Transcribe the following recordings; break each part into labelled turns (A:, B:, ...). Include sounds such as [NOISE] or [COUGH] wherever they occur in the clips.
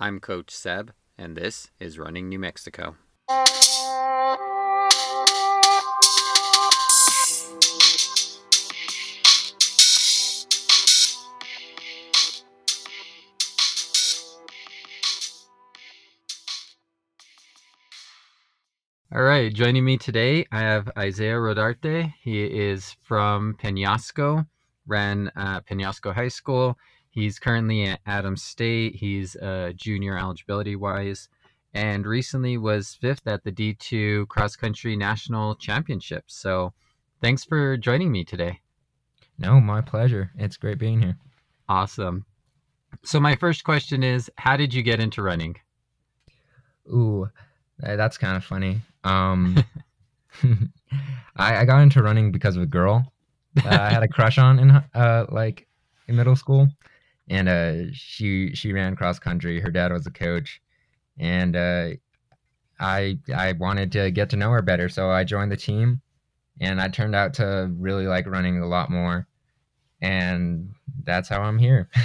A: I'm Coach Seb, and this is Running New Mexico. All right, joining me today, I have Isaiah Rodarte. He is from Penasco, ran uh, Penasco High School. He's currently at Adams State. He's a junior eligibility wise, and recently was fifth at the D2 Cross Country National Championships. So, thanks for joining me today.
B: No, my pleasure. It's great being here.
A: Awesome. So, my first question is How did you get into running?
B: Ooh, that's kind of funny. Um, [LAUGHS] [LAUGHS] I, I got into running because of a girl uh, I had a crush on in uh, like in middle school, and uh, she she ran cross country. Her dad was a coach, and uh, I I wanted to get to know her better, so I joined the team, and I turned out to really like running a lot more, and that's how I'm here. [LAUGHS]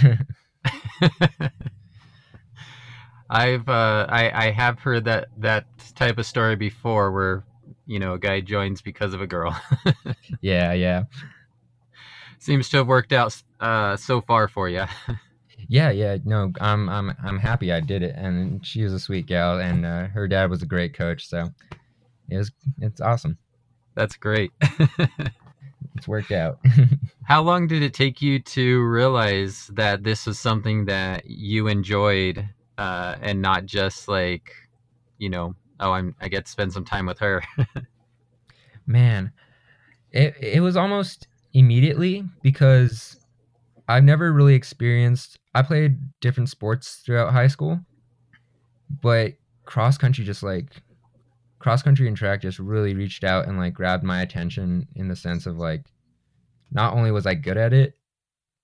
A: I've uh, I I have heard that that type of story before, where you know a guy joins because of a girl. [LAUGHS]
B: yeah, yeah.
A: Seems to have worked out uh, so far for you. [LAUGHS]
B: yeah, yeah. No, I'm I'm I'm happy I did it, and she was a sweet gal, and uh, her dad was a great coach, so it was it's awesome.
A: That's great. [LAUGHS]
B: it's worked out. [LAUGHS]
A: How long did it take you to realize that this was something that you enjoyed uh, and not just like, you know, oh, I'm I get to spend some time with her. [LAUGHS]
B: Man, it it was almost immediately because I've never really experienced. I played different sports throughout high school, but cross country just like cross country and track just really reached out and like grabbed my attention in the sense of like not only was I good at it,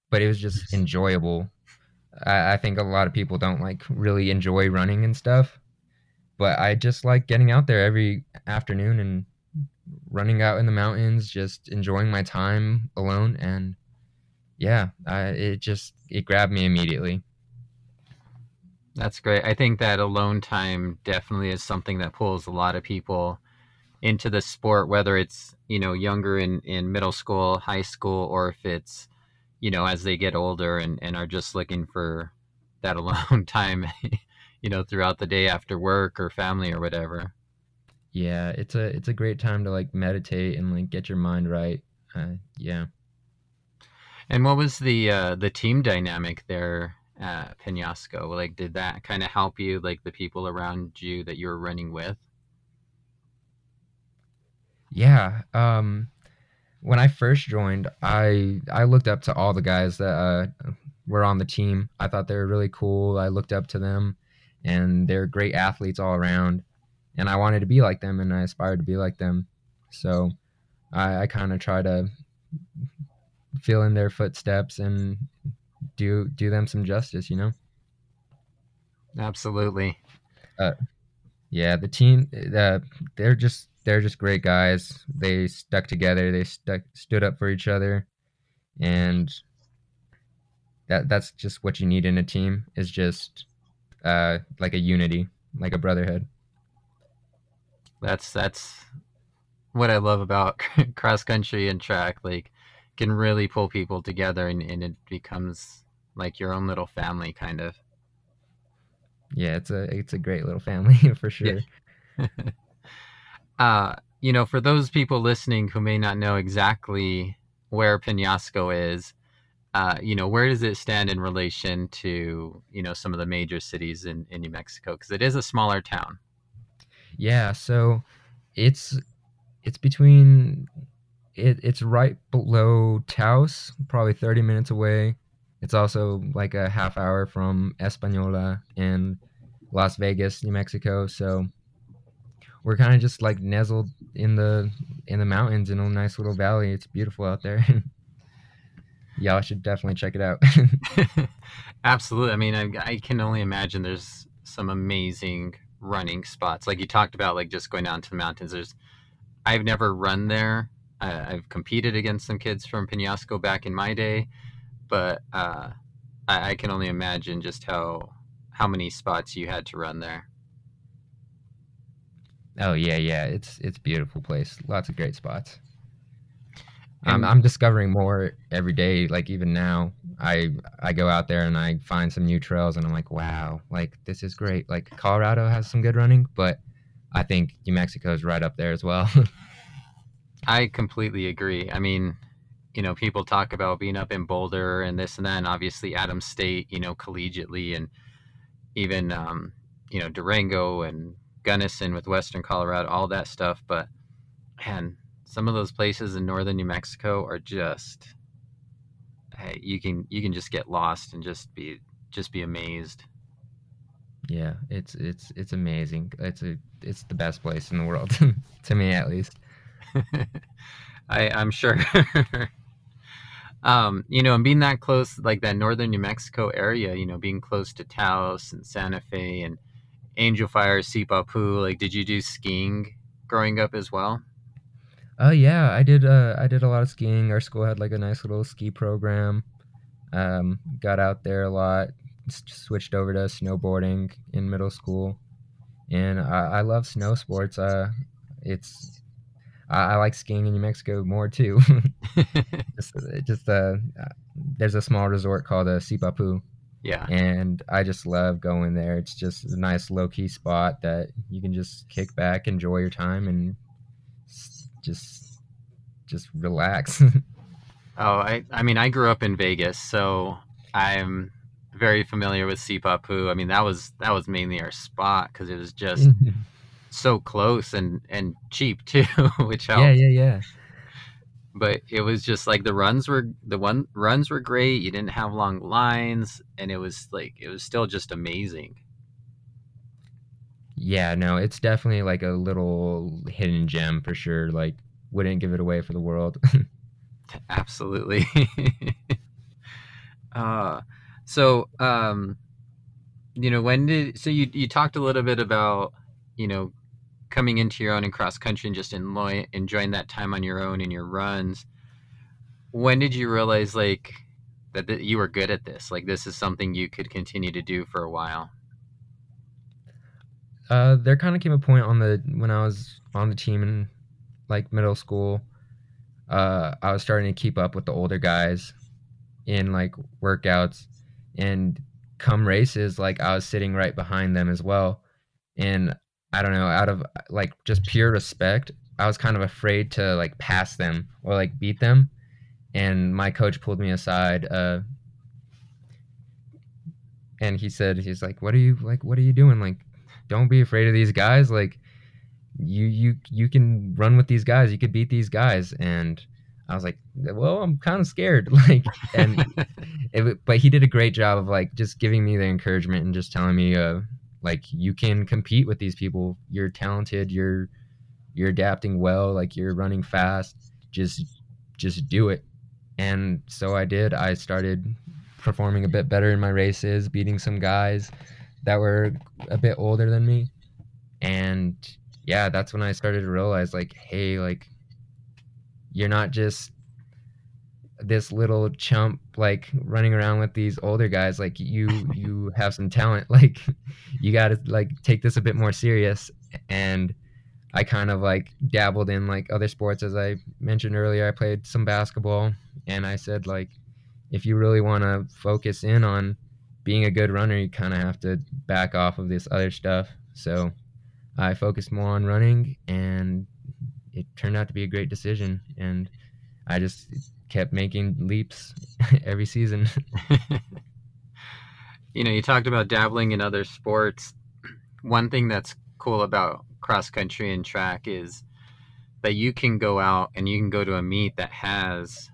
B: but it was just enjoyable I, I think a lot of people don't like really enjoy running and stuff, but I just like getting out there every afternoon and running out in the mountains, just enjoying my time alone. And yeah, I, it just it grabbed me immediately.
A: That's great. I think that alone time definitely is something that pulls a lot of people into the sport, whether it's you know younger in in middle school, high school, or if it's you know, as they get older and, and are just looking for that [LAUGHS] alone time, you know, throughout the day after work or family or whatever.
B: Yeah, it's a it's a great time to like meditate and like get your mind right. Uh, yeah.
A: And what was the uh, the team dynamic there at Penasco? Like, did that kind of help you, like the people around you that you were running with?
B: Yeah. Um, when I first joined, I I looked up to all the guys that uh, were on the team. I thought they were really cool. I looked up to them, and they're great athletes all around. And I wanted to be like them, and I aspired to be like them. So I, I kind of try to fill in their footsteps and do do them some justice. You know.
A: Absolutely.
B: Uh, yeah, the team. Uh, they're just they're just great guys. They stuck together. They stuck stood up for each other, and that that's just what you need in a team is just uh, like a unity, like a brotherhood.
A: That's that's what I love about [LAUGHS] cross country and track. Like, can really pull people together, and, and it becomes like your own little family, kind of.
B: Yeah, it's a it's a great little family [LAUGHS] for sure. Yeah. [LAUGHS]
A: uh, you know, for those people listening who may not know exactly where Penasco is, uh, you know, where does it stand in relation to, you know, some of the major cities in, in New Mexico? Because it is a smaller town.
B: Yeah, so it's it's between it, it's right below Taos, probably 30 minutes away. It's also like a half hour from Espanola and Las Vegas, New Mexico. So we're kind of just like nestled in the in the mountains in a nice little valley. It's beautiful out there. [LAUGHS] Y'all should definitely check it out. [LAUGHS]
A: Absolutely. I mean, I, I can only imagine there's some amazing running spots. Like you talked about, like just going down to the mountains. There's, I've never run there. I've competed against some kids from Penasco back in my day, but uh, I, I can only imagine just how how many spots you had to run there.
B: Oh yeah, yeah. It's it's a beautiful place. Lots of great spots. I'm I'm discovering more every day. Like even now, I I go out there and I find some new trails, and I'm like, wow, like this is great. Like Colorado has some good running, but I think New Mexico is right up there as well. [LAUGHS]
A: I completely agree. I mean, you know, people talk about being up in Boulder and this and that, and obviously Adams State, you know, collegiately, and even um, you know Durango and Gunnison with Western Colorado, all that stuff. But man, some of those places in northern New Mexico are just hey, you can you can just get lost and just be just be amazed.
B: Yeah, it's it's it's amazing. It's a it's the best place in the world [LAUGHS] to me at least. [LAUGHS]
A: I I'm sure. [LAUGHS] um, you know, and being that close, like that northern New Mexico area, you know, being close to Taos and Santa Fe and Angel Fire, Sipapu, like, did you do skiing growing up as well?
B: Oh yeah, I did. Uh, I did a lot of skiing. Our school had like a nice little ski program. Um, got out there a lot. Switched over to snowboarding in middle school, and I, I love snow sports. Uh, it's I, I like skiing in New Mexico more too. [LAUGHS] just, just uh, there's a small resort called uh, Sipapu,
A: yeah.
B: and I just love going there. It's just a nice low key spot that you can just kick back, enjoy your time, and just just relax. [LAUGHS]
A: Oh, I I mean, I grew up in Vegas, so I'm very familiar with Sipapu. I mean, that was that was mainly our spot because it was just [LAUGHS] so close and and cheap [LAUGHS] too, which helped.
B: yeah, yeah, yeah.
A: But it was just like the runs were the one runs were great. You didn't have long lines, and it was like it was still just amazing.
B: Yeah, no, it's definitely like a little hidden gem for sure. Like, wouldn't give it away for the world. [LAUGHS]
A: Absolutely. [LAUGHS] uh, so, um, you know, when did so you you talked a little bit about you know coming into your own in cross country and just enjoy, enjoying that time on your own in your runs. When did you realize like that, that you were good at this? Like this is something you could continue to do for a while.
B: uh, there kind of came a point on the when I was on the team in like middle school. Uh, I was starting to keep up with the older guys in like workouts, and come races, like I was sitting right behind them as well. And I don't know, out of like just pure respect, I was kind of afraid to like pass them or like beat them. And my coach pulled me aside, uh, and he said, "He's like, what are you like? What are you doing? Like, don't be afraid of these guys. Like, you you you can run with these guys. You could beat these guys." And I was like, "Well, I'm kind of scared." [LAUGHS] Like, and [LAUGHS] it, but he did a great job of like just giving me the encouragement and just telling me, uh, like, you can compete with these people. You're talented. You're you're adapting well. Like, you're running fast. Just just do it. And so I did. I started performing a bit better in my races, beating some guys that were a bit older than me. And yeah, that's when I started to realize like, hey, like you're not just this little chump like running around with these older guys like you [LAUGHS] you have some talent. [LAUGHS] Like you got to like take this a bit more serious. And i kind of like dabbled in like other sports. As i mentioned earlier i played some basketball. And i said like if you really want to focus in on being a good runner you kind of have to back off of this other stuff. So i focused more on running and it turned out to be a great decision. And i just kept making leaps [LAUGHS] every season [LAUGHS]
A: you know, you talked about dabbling in other sports. One thing that's cool about cross country and track is that you can go out and you can go to a meet that has,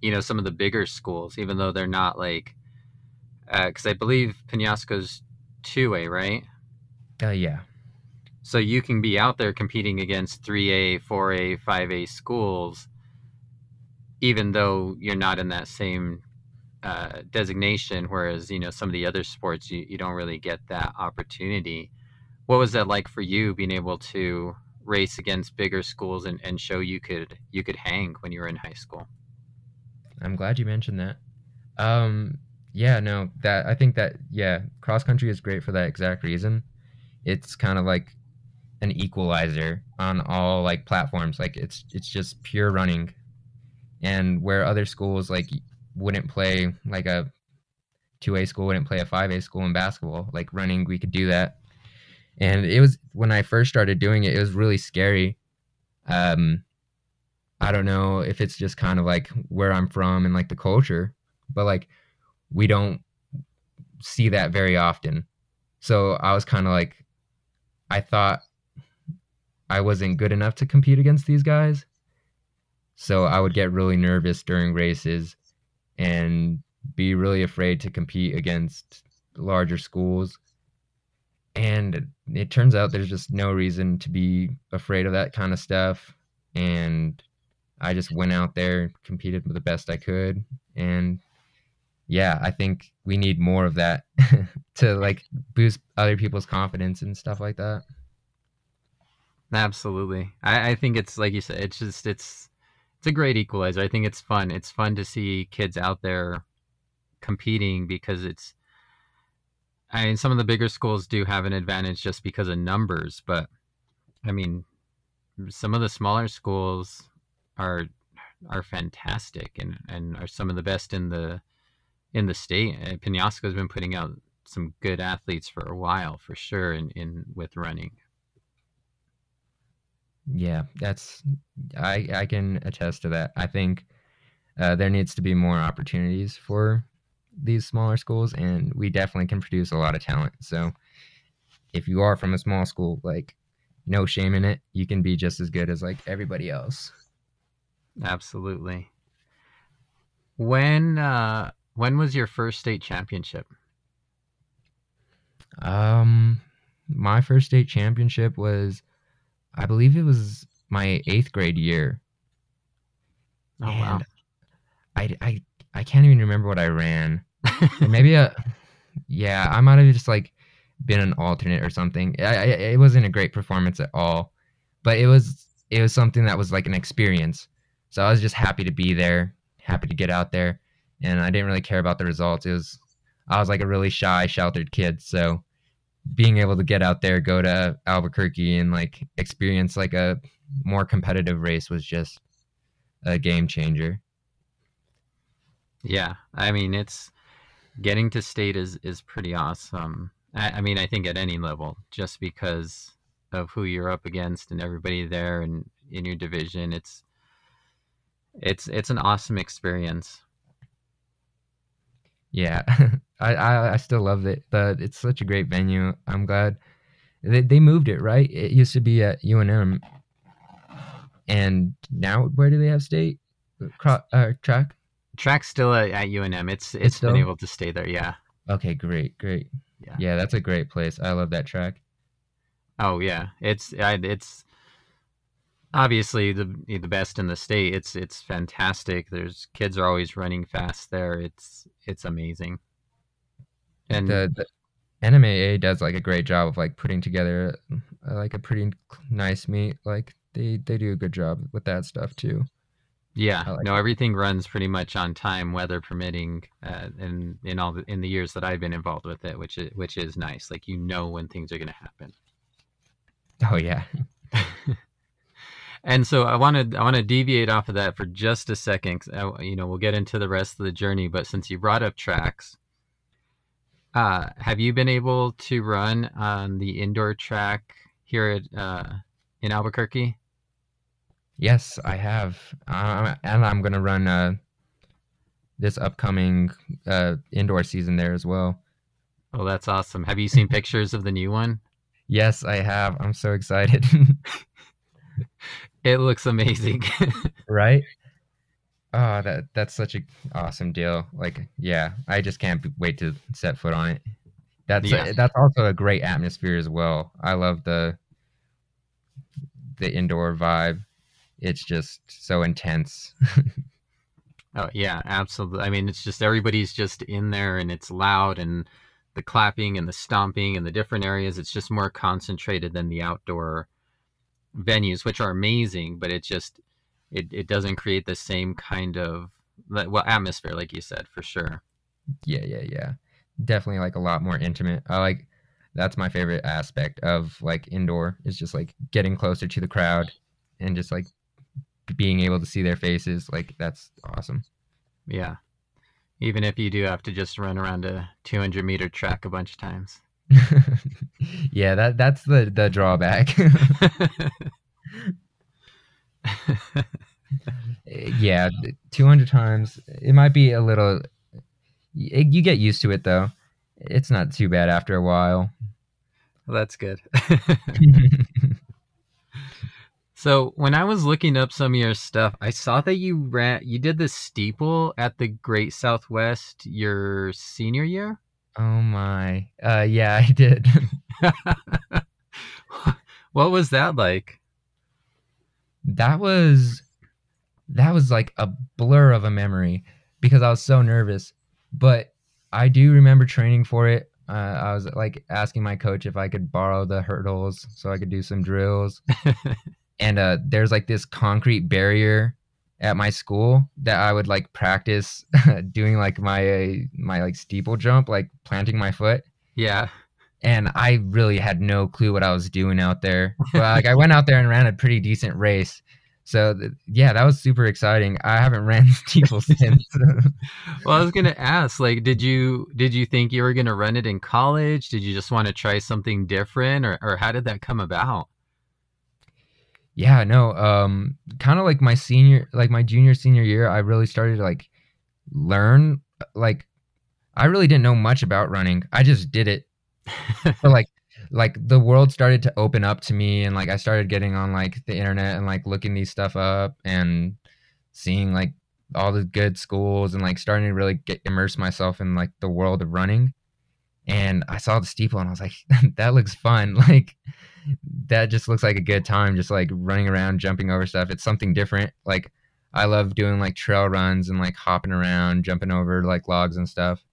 A: you know, some of the bigger schools, even though they're not like, because I believe Penasco's two A, right?
B: uh, yeah
A: So you can be out there competing against 3A, 4A, 5A schools, even though you're not in that same uh, designation. Whereas, you know, some of the other sports, you, you don't really get that opportunity. What was that like for you being able to race against bigger schools and, and show you could you could hang when you were in high school?
B: I'm glad you mentioned that. Um, yeah, no, that I think that yeah, cross country is great for that exact reason. It's kind of like an equalizer on all like platforms. Like it's it's just pure running, and where other schools like wouldn't play like a two A school wouldn't play a five A school in basketball. Like running, we could do that, and it was when I first started doing it, it was really scary. Um, I don't know if it's just kind of like where I'm from and like the culture, but like we don't see that very often. So I was kind of like, I thought I wasn't good enough to compete against these guys. So I would get really nervous during races and be really afraid to compete against larger schools. And it turns out there's just no reason to be afraid of that kind of stuff. And I just went out there, competed the best I could, and yeah, I think we need more of that [LAUGHS] to like boost other people's confidence and stuff like that.
A: Absolutely. I, I think it's like you said, it's just it's it's a great equalizer. I think it's fun. It's fun to see kids out there competing because it's I mean some of the bigger schools do have an advantage just because of numbers, but I mean some of the smaller schools are are fantastic and, and are some of the best in the in the state. Uh, Penasco's been putting out some good athletes for a while, for sure, in, in with running.
B: Yeah, that's I I can attest to that. I think uh, there needs to be more opportunities for these smaller schools, and we definitely can produce a lot of talent. So, if you are from a small school, like no shame in it, you can be just as good as like everybody else.
A: Absolutely. When uh, when was your first state championship?
B: Um, my first state championship was, I believe it was my eighth grade year.
A: Oh and wow!
B: I I I can't even remember what I ran. maybe a, [LAUGHS] yeah, I might have just like been an alternate or something. I, I, it wasn't a great performance at all, but it was it was something that was like an experience. So I was just happy to be there, happy to get out there and I didn't really care about the results. It was I was like a really shy, sheltered kid, so being able to get out there, go to Albuquerque, and like experience like a more competitive race was just a game changer.
A: Yeah, I mean it's getting to state is is pretty awesome. I, I mean, I think at any level, just because of who you're up against and everybody there and in your division, it's it's it's an awesome experience.
B: Yeah, [LAUGHS] I, I, I still love it. But it's such a great venue. I'm glad they they moved it. Right, it used to be at UNM, and now where do they have state Cro- uh, track?
A: Track's still at, at UNM. It's it's, it's been able to stay there. Yeah.
B: Okay, great, great. Yeah, yeah, that's a great place. I love that track.
A: Oh yeah, it's it's obviously the the best in the state. It's it's fantastic. There's kids are always running fast there. It's it's amazing.
B: And the, the NMAA does like a great job of like putting together uh, like a pretty nice meet. Like they they do a good job with that stuff too.
A: Yeah, like no, it. everything runs pretty much on time, weather permitting, uh, and in all the, in the years that I've been involved with it, which is which is nice. Like you know when things are going to happen.
B: Oh yeah. [LAUGHS]
A: And so I wanted I want to deviate off of that for just a second. I, you know, we'll get into the rest of the journey, but since you brought up tracks, uh, have you been able to run on the indoor track here at uh, in Albuquerque?
B: Yes, I have, uh, and I'm going to run uh, this upcoming uh, indoor season there as well.
A: Oh, that's awesome! Have you seen pictures of the new one?
B: Yes, I have. I'm so excited. [LAUGHS]
A: It looks amazing. [LAUGHS]
B: right? Oh, that that's such a awesome deal. Like, yeah, I just can't wait to set foot on it. That's yeah. a, that's also a great atmosphere as well. I love the the indoor vibe. It's just so intense. [LAUGHS]
A: oh yeah, absolutely. I mean, it's just everybody's just in there and it's loud and the clapping and the stomping and the different areas. It's just more concentrated than the outdoor venues, which are amazing, but it just it, it doesn't create the same kind of well atmosphere, like you said, for sure.
B: Yeah, yeah, yeah. Definitely like a lot more intimate. I like that's my favorite aspect of like indoor is just like getting closer to the crowd and just like being able to see their faces. Like that's awesome.
A: Yeah. Even if you do have to just run around a 200 meter track a bunch of times. [LAUGHS]
B: yeah, that that's the the drawback. [LAUGHS] [LAUGHS] [LAUGHS] yeah, 200 times. It might be a little you get used to it though. It's not too bad after a while.
A: Well, that's good. [LAUGHS] so when I was looking up some of your stuff, I saw that you ran you did the steeple at the Great Southwest your senior year.
B: Oh my. Uh yeah, [LAUGHS] I did.
A: what was that like?
B: That was that was like a blur of a memory because I was so nervous. But I do remember training for it. Uh, I was like asking my coach if I could borrow the hurdles so I could do some drills. [LAUGHS] and uh, there's like this concrete barrier at my school that I would like practice [LAUGHS] doing like my uh, my like steeple jump, like planting my foot.
A: Yeah.
B: And I really had no clue what I was doing out there. [LAUGHS] But like I went out there and ran a pretty decent race. So th- yeah, that was super exciting. I haven't [LAUGHS] ran steeple since. [LAUGHS]
A: well, I was gonna ask, like, did you did you think you were gonna run it in college? Did you just want to try something different, or or how did that come about?
B: Yeah, no, um, kind of like my senior, like my junior senior year, I really started to like learn. Like, I really didn't know much about running. I just did it. But like like the world started to open up to me and like I started getting on like the internet and like looking these stuff up and seeing like all the good schools and like starting to really get immerse myself in like the world of running. And I saw the steeple and I was like, [LAUGHS] that looks fun. [LAUGHS] Like that just looks like a good time, just like running around, jumping over stuff. It's something different. Like I love doing like trail runs and like hopping around, jumping over like logs and stuff.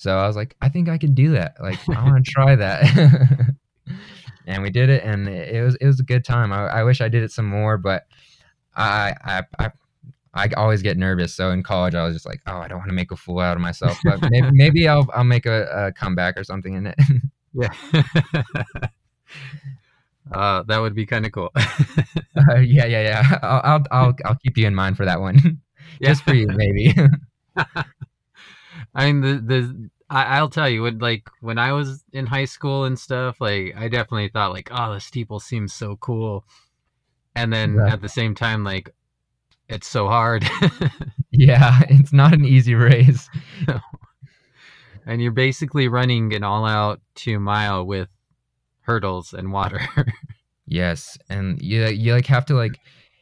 B: So I was like, I think I can do that. Like, I want to try that. [LAUGHS] and we did it, and it was it was a good time. I, I wish I did it some more, but I, I I I always get nervous. So in college, I was just like, oh, I don't want to make a fool out of myself. But maybe [LAUGHS] maybe I'll I'll make a, a comeback or something in it. [LAUGHS]
A: yeah. Uh, that would be kind of cool.
B: uh, yeah, yeah, yeah. I'll, I'll, I'll, I'll keep you in mind for that one, just for you, maybe.
A: I mean, the the I, will tell you when like when I was in high school and stuff, like I definitely thought like, oh, the steeple seems so cool, and then yeah. at the same time, like it's so hard. [LAUGHS]
B: yeah, it's not an easy race.
A: And you're basically running an all-out two mile with hurdles and water.
B: yes, and you you like have to like,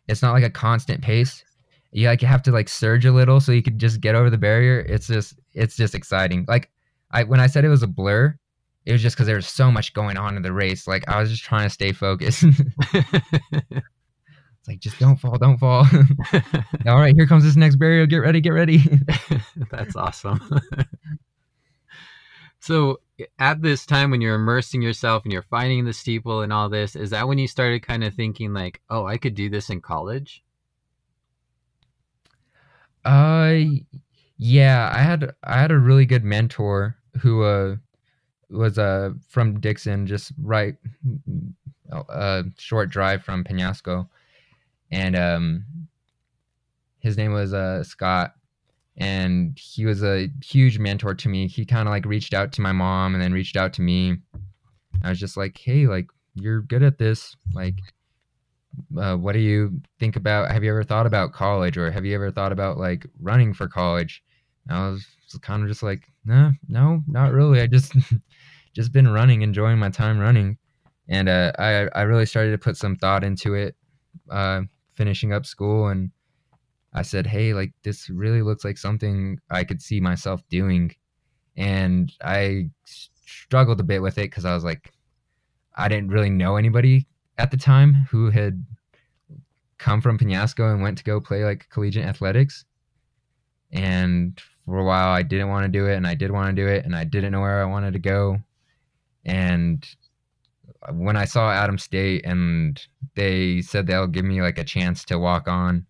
B: it's not like a constant pace you like have to like surge a little so you could just get over the barrier. It's just it's just exciting. Like I when I said it was a blur, it was just because there was so much going on in the race. Like I was just trying to stay focused. [LAUGHS] it's like just don't fall, don't fall. [LAUGHS] All right, here comes this next barrier. Get ready, get ready. [LAUGHS]
A: That's awesome. so at this time when you're immersing yourself and you're finding the steeple and all this, is that when you started kind of thinking like, oh, I could do this in college?
B: Uh, yeah, I had I had a really good mentor who uh was uh from Dixon, just right a short drive from Penasco, and um his name was uh Scott, and he was a huge mentor to me. He kind of like reached out to my mom and then reached out to me. I was just like, hey, like you're good at this, like uh, what do you think about? Have you ever thought about college, or have you ever thought about like running for college? I was kind of just like, no, no, not really. I just [LAUGHS] just been running, enjoying my time running, and uh, I I really started to put some thought into it, uh, finishing up school, and I said, hey, like this really looks like something I could see myself doing, and I struggled a bit with it because I was like, I didn't really know anybody at the time who had come from Penasco and went to go play like collegiate athletics. And for a while, I didn't want to do it, and I did want to do it, and I didn't know where I wanted to go. And when I saw Adam State and they said they'll give me like a chance to walk on,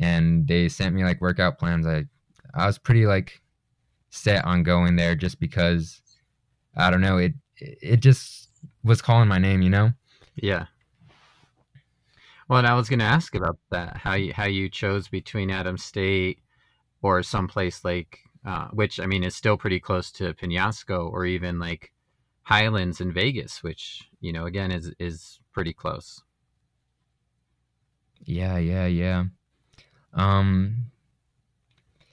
B: and they sent me like workout plans, I I was pretty like set on going there just because I don't know, it it just was calling my name, you know?
A: Yeah. Well, and I was going to ask about that, how you how you chose between Adam State or someplace like, uh, which I mean is still pretty close to Penasco, or even like Highlands in Vegas, which you know again is is pretty close.
B: Yeah, yeah, yeah. Um,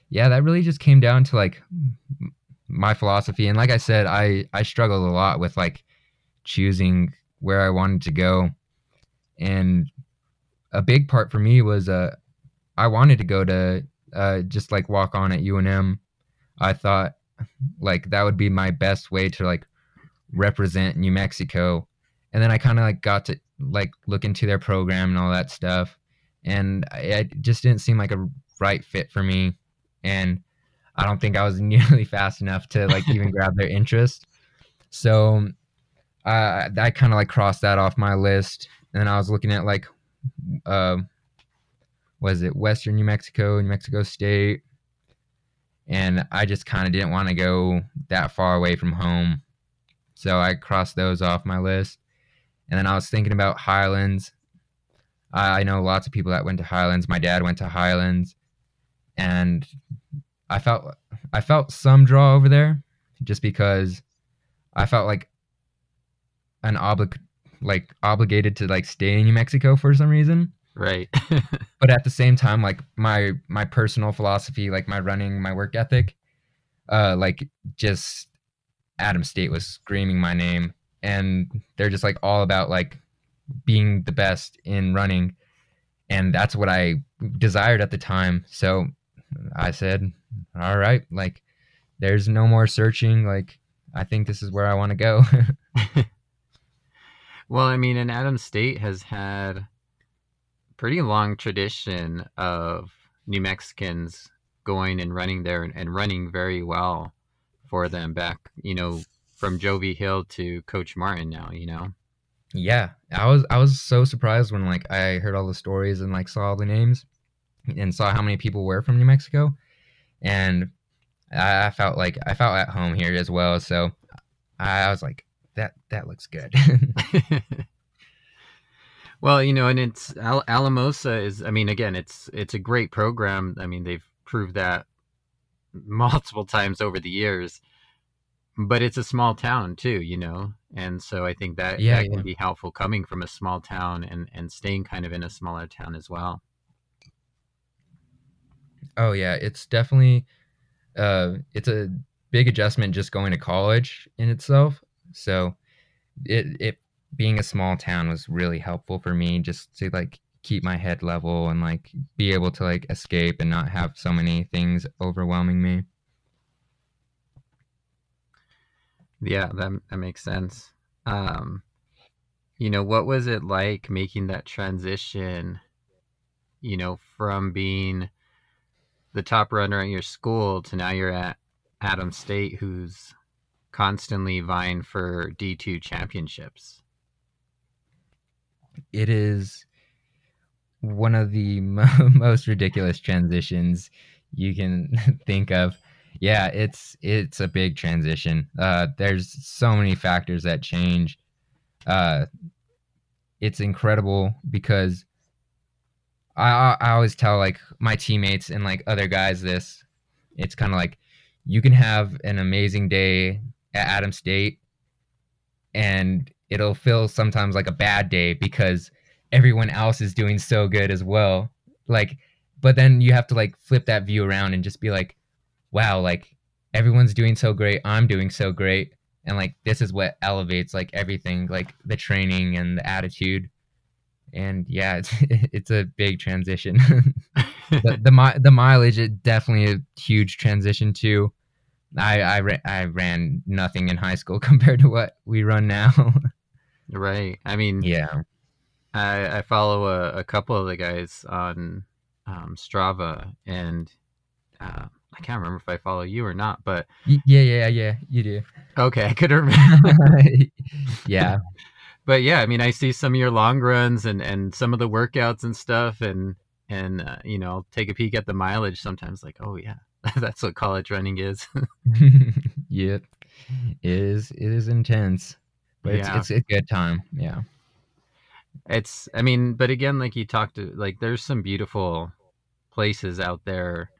B: yeah, that really just came down to like my philosophy, and like I said, I I struggled a lot with like choosing where I wanted to go, and a big part for me was uh I wanted to go to uh just like walk on at UNM. I thought like that would be my best way to like represent New Mexico. And then I kind of like got to like look into their program and all that stuff. And it just didn't seem like a right fit for me. And I don't think I was [LAUGHS] nearly fast enough to like even grab their interest. So uh, I kind of like crossed that off my list. And then I was looking at like, uh, was it Western New Mexico, New Mexico State? And I just kind of didn't want to go that far away from home. So I crossed those off my list. And then I was thinking about Highlands. I know lots of people that went to Highlands. My dad went to Highlands, and I felt I felt some draw over there, just because I felt like an oblig like obligated to like stay in New Mexico for some reason.
A: Right. [LAUGHS]
B: but at the same time, like my my personal philosophy, like my running, my work ethic, uh, like just Adam State was screaming my name, and they're just like all about like being the best in running, and that's what I desired at the time. So I said, "All right, like there's no more searching. Like I think this is where I want to go." [LAUGHS] [LAUGHS]
A: well, I mean, and Adam State has had pretty long tradition of New Mexicans going and running there and, and running very well for them back, you know, from Joe Vigil to Coach Martin now, you know.
B: Yeah, I was I was so surprised when like I heard all the stories and like saw all the names and saw how many people were from New Mexico, and I, I felt like I felt at home here as well. So I, I was like, that that looks good. [LAUGHS] [LAUGHS]
A: well, you know, and it's Al- Alamosa is. I mean, again, it's it's a great program. I mean, they've proved that [LAUGHS] multiple times over the years. But it's a small town too, you know, and so I think that
B: yeah,
A: that
B: yeah.
A: can be helpful coming from a small town and and staying kind of in a smaller town as well.
B: Oh yeah, it's definitely uh it's a big adjustment just going to college in itself. So it it being a small town was really helpful for me just to like keep my head level and like be able to like escape and not have so many things overwhelming me.
A: Yeah, that that makes sense. Um, you know, what was it like making that transition, you know, from being the top runner at your school to now you're at Adam State, who's constantly vying for D2 championships?
B: It is one of the [LAUGHS] mo- most ridiculous transitions you can [LAUGHS] think of. Yeah, it's it's a big transition. Uh, there's so many factors that change. Uh, it's incredible because I I I always tell like my teammates and like other guys this. It's kind of like you can have an amazing day at Adam State, and it'll feel sometimes like a bad day because everyone else is doing so good as well. Like, but then you have to like flip that view around and just be like, wow, like everyone's doing so great, I'm doing so great, and like this is what elevates like everything, like the training and the attitude. And yeah, it's [LAUGHS] it's a big transition. [LAUGHS] the the, the mileage is definitely a huge transition too. I I, ra- I ran nothing in high school [LAUGHS] compared to what we run now.
A: Right. I mean,
B: yeah.
A: I, I follow a, a couple of the guys on um, Strava, and uh, I can't remember if I follow you or not, but
B: yeah, yeah, yeah. You do.
A: okay, I could [LAUGHS] remember.
B: yeah.
A: but yeah, I mean, I see some of your long runs and and some of the workouts and stuff, and and uh, you know, take a peek at the mileage sometimes. Like, oh yeah, [LAUGHS] that's what college running is. [LAUGHS]
B: yep. It is it is intense. But
A: Yeah.
B: it's it's a good time. Yeah.
A: It's I mean, but again, like you talked to like there's some beautiful places out there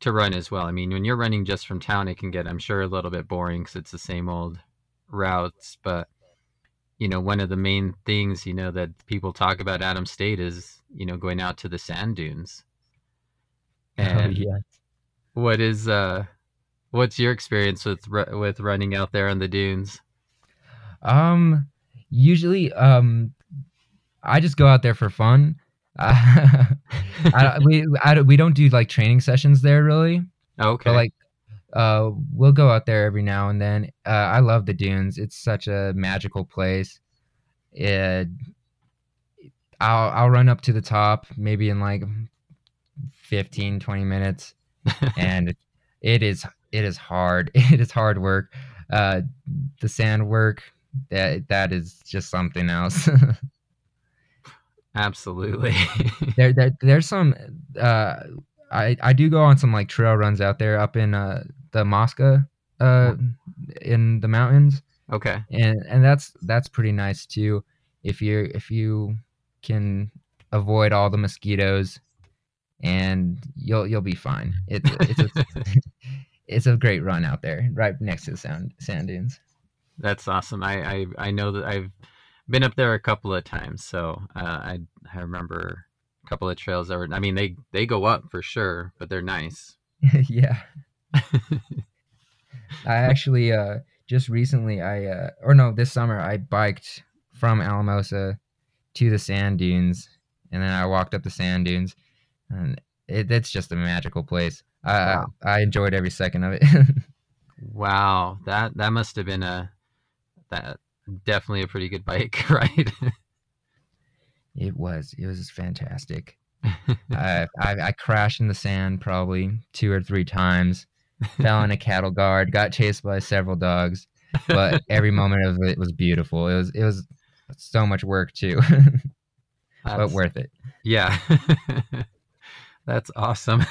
A: to run as well. I mean, when you're running just from town, it can get, I'm sure, a little bit boring because it's the same old routes. But you know, one of the main things you know that people talk about Adam State is you know going out to the sand dunes. [LAUGHS]
B: Oh
A: And
B: yeah.
A: what is uh, what's your experience with with running out there on the dunes?
B: Um usually um I just go out there for fun. Uh, [LAUGHS] I, we I, don't- we don't do like training sessions there really.
A: Okay,
B: But like, uh, we'll go out there every now and then. Uh, I love the dunes. It's such a magical place. It, I'll I'll run up to the top maybe in like 15, 20 minutes, [LAUGHS] and it is it is hard. [LAUGHS] It is hard work. Uh, the sand work that that is just something else. [LAUGHS]
A: absolutely. [LAUGHS]
B: there, there there's some uh I I do go on some like trail runs out there up in uh the Mosca uh in the mountains.
A: Okay,
B: and and that's that's pretty nice too. If you if you can avoid all the mosquitoes and you'll you'll be fine. It's it's a, [LAUGHS] it's a great run out there right next to the sand sand dunes
A: That's awesome. I, I I know that I've been up there a couple of times, so uh, I I remember a couple of trails that were. I mean, they they go up for sure, but they're nice. [LAUGHS]
B: yeah I actually uh just recently I uh or no this summer I biked from Alamosa to the sand dunes and then I walked up the sand dunes and it, it's just a magical place. I
A: Wow.
B: I enjoyed every second of it. [LAUGHS]
A: Wow, that that must have been a that definitely a pretty good bike [LAUGHS] ride.
B: it was it was fantastic. [LAUGHS] I, I I crashed in the sand probably two or three times. Fell in a cattle guard. Got chased by several dogs, but every moment of it was beautiful. It was it was so much work too, [LAUGHS] but worth it.
A: Yeah. That's awesome.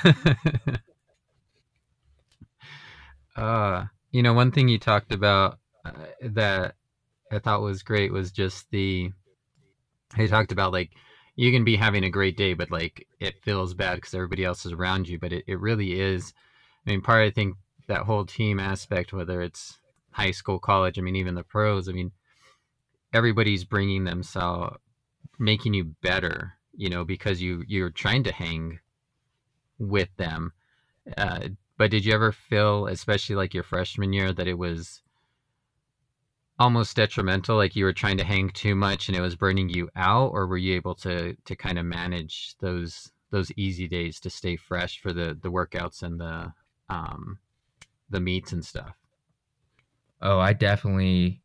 A: uh, you know, one thing you talked about that I thought was great was just the he talked about like you can be having a great day, but like it feels bad because everybody else is around you. But it, it really is. I mean, part I think that whole team aspect, whether it's high school, college, I mean, even the pros, I mean, everybody's bringing themselves, making you better, you know, because you you're trying to hang with them. Uh, but did you ever feel, especially like your freshman year, that it was almost detrimental, like you were trying to hang too much and it was burning you out, or were you able to to kind of manage those those easy days to stay fresh for the the workouts and the um the meets and stuff?
B: Oh, I definitely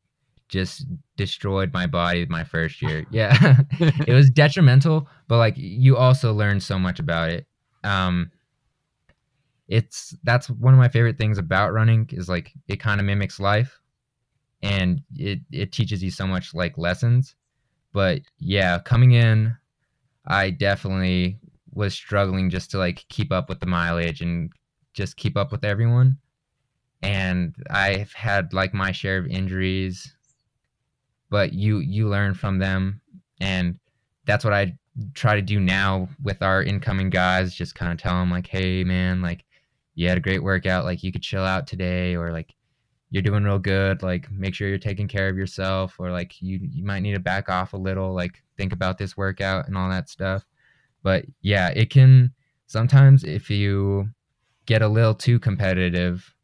B: just destroyed my body my first [LAUGHS] year. Yeah. [LAUGHS] it was detrimental, but like you also learn so much about it. Um it's that's one of my favorite things about running is like it kind of mimics life and it it teaches you so much like lessons. But yeah, coming in I definitely was struggling just to like keep up with the mileage and just keep up with everyone. And I've had like my share of injuries, but you you learn from them and that's what I try to do now with our incoming guys just kind of tell them like hey man like you had a great workout like you could chill out today or like you're doing real good like make sure you're taking care of yourself or like you you might need to back off a little like think about this workout and all that stuff. But yeah it can sometimes if you get a little too competitive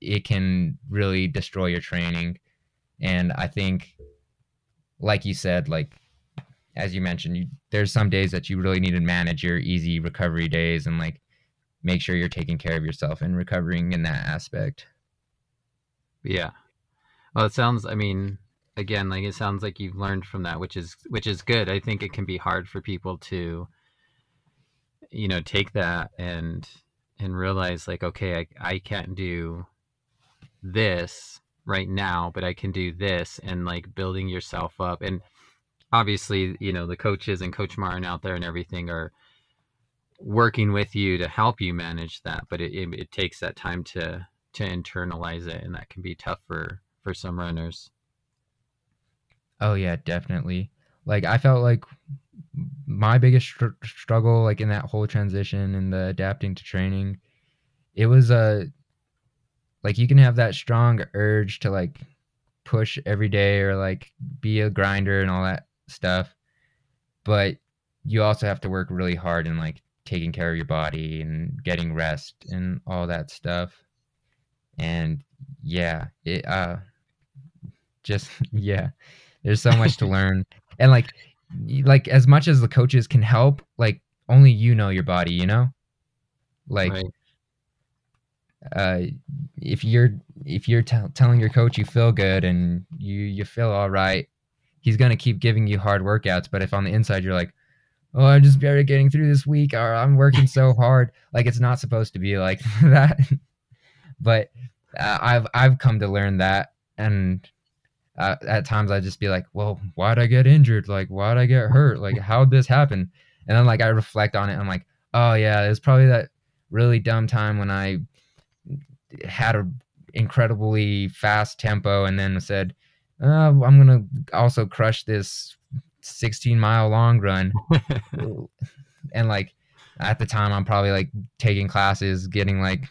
B: it can really destroy your training. And i think like you said like as you mentioned you, there's some days that you really need to manage your easy recovery days and like make sure you're taking care of yourself and recovering in that aspect
A: Yeah. Well, it sounds. I mean, again, like it sounds like you've learned from that, which is which is good. I think it can be hard for people to, you know, take that and and realize like, okay, I I can't do this right now, but I can do this, and like building yourself up. And obviously, you know, the coaches and Coach Martin out there and everything are working with you to help you manage that but it, it, it takes that time to to internalize it and that can be tough for for some runners
B: oh yeah definitely like i felt like my biggest str- struggle like in that whole transition and the adapting to training it was a uh, like you can have that strong urge to like push every day or like be a grinder and all that stuff but you also have to work really hard and like taking care of your body and getting rest and all that stuff. And yeah, it uh just [LAUGHS] yeah, there's so much to [LAUGHS] learn. And like like as much as the coaches can help, like only you know your body, you know? Like right. uh if you're if you're t- telling your coach you feel good and you you feel all right, he's going to keep giving you hard workouts, but if on the inside you're like oh, I'm just barely getting through this week, or I'm working so hard. Like it's not supposed to be like [LAUGHS] that. But uh, I've I've come to learn that, and uh, at times I just be like, well, why'd I get injured? Like, why'd I get hurt? Like, how'd this happen? And then like I reflect on it. I'm like, oh yeah, it was probably that really dumb time when I had a incredibly fast tempo, and then said, uh, I'm gonna also crush this 16 mile long run. [LAUGHS] and like at the time, I'm probably like taking classes, getting like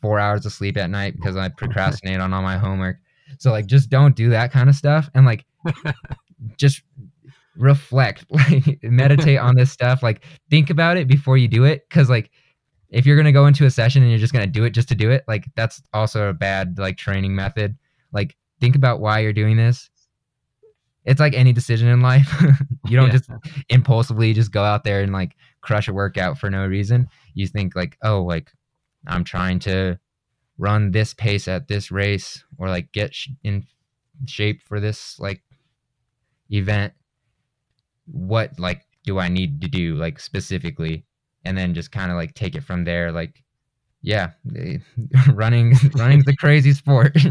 B: four hours of sleep at night because I [LAUGHS] procrastinate on all my homework. So like, just don't do that kind of stuff, and like, [LAUGHS] just reflect, [LAUGHS] like meditate on this stuff. Like, think about it before you do it, because like, if you're gonna go into a session and you're just gonna do it just to do it, like that's also a bad like training method. Like, think about why you're doing this it's like any decision in life. you don't yeah. just impulsively just go out there and like crush a workout for no reason. You think like, oh, like I'm trying to run this pace at this race or like get sh- in shape for this like event. What like do I need to do like specifically? And then just kind of like take it from there. Like, yeah, [LAUGHS] running [LAUGHS] running's the crazy sport. [LAUGHS]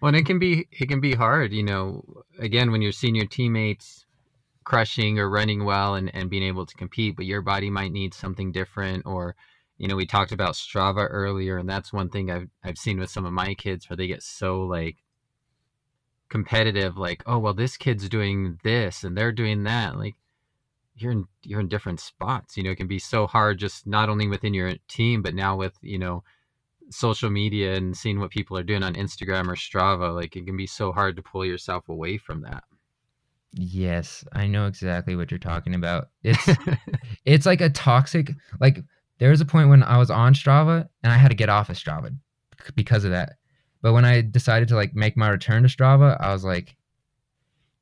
A: Well, it can be it can be hard, you know. Again, when you're seeing your teammates crushing or running well and, and being able to compete, but your body might need something different. Or, you know, we talked about Strava earlier, and that's one thing I've I've seen with some of my kids where they get so like competitive, like, oh well, this kid's doing this and they're doing that. Like you're in you're in different spots. You know, it can be so hard just not only within your team, but now with, you know, social media and seeing what people are doing on Instagram or Strava, like it can be so hard to pull yourself away from that.
B: Yes, I know exactly what you're talking about. [LAUGHS] It's it's like a toxic like there was a point when I was on Strava and I had to get off of Strava because of that. But when I decided to like make my return to Strava, I was like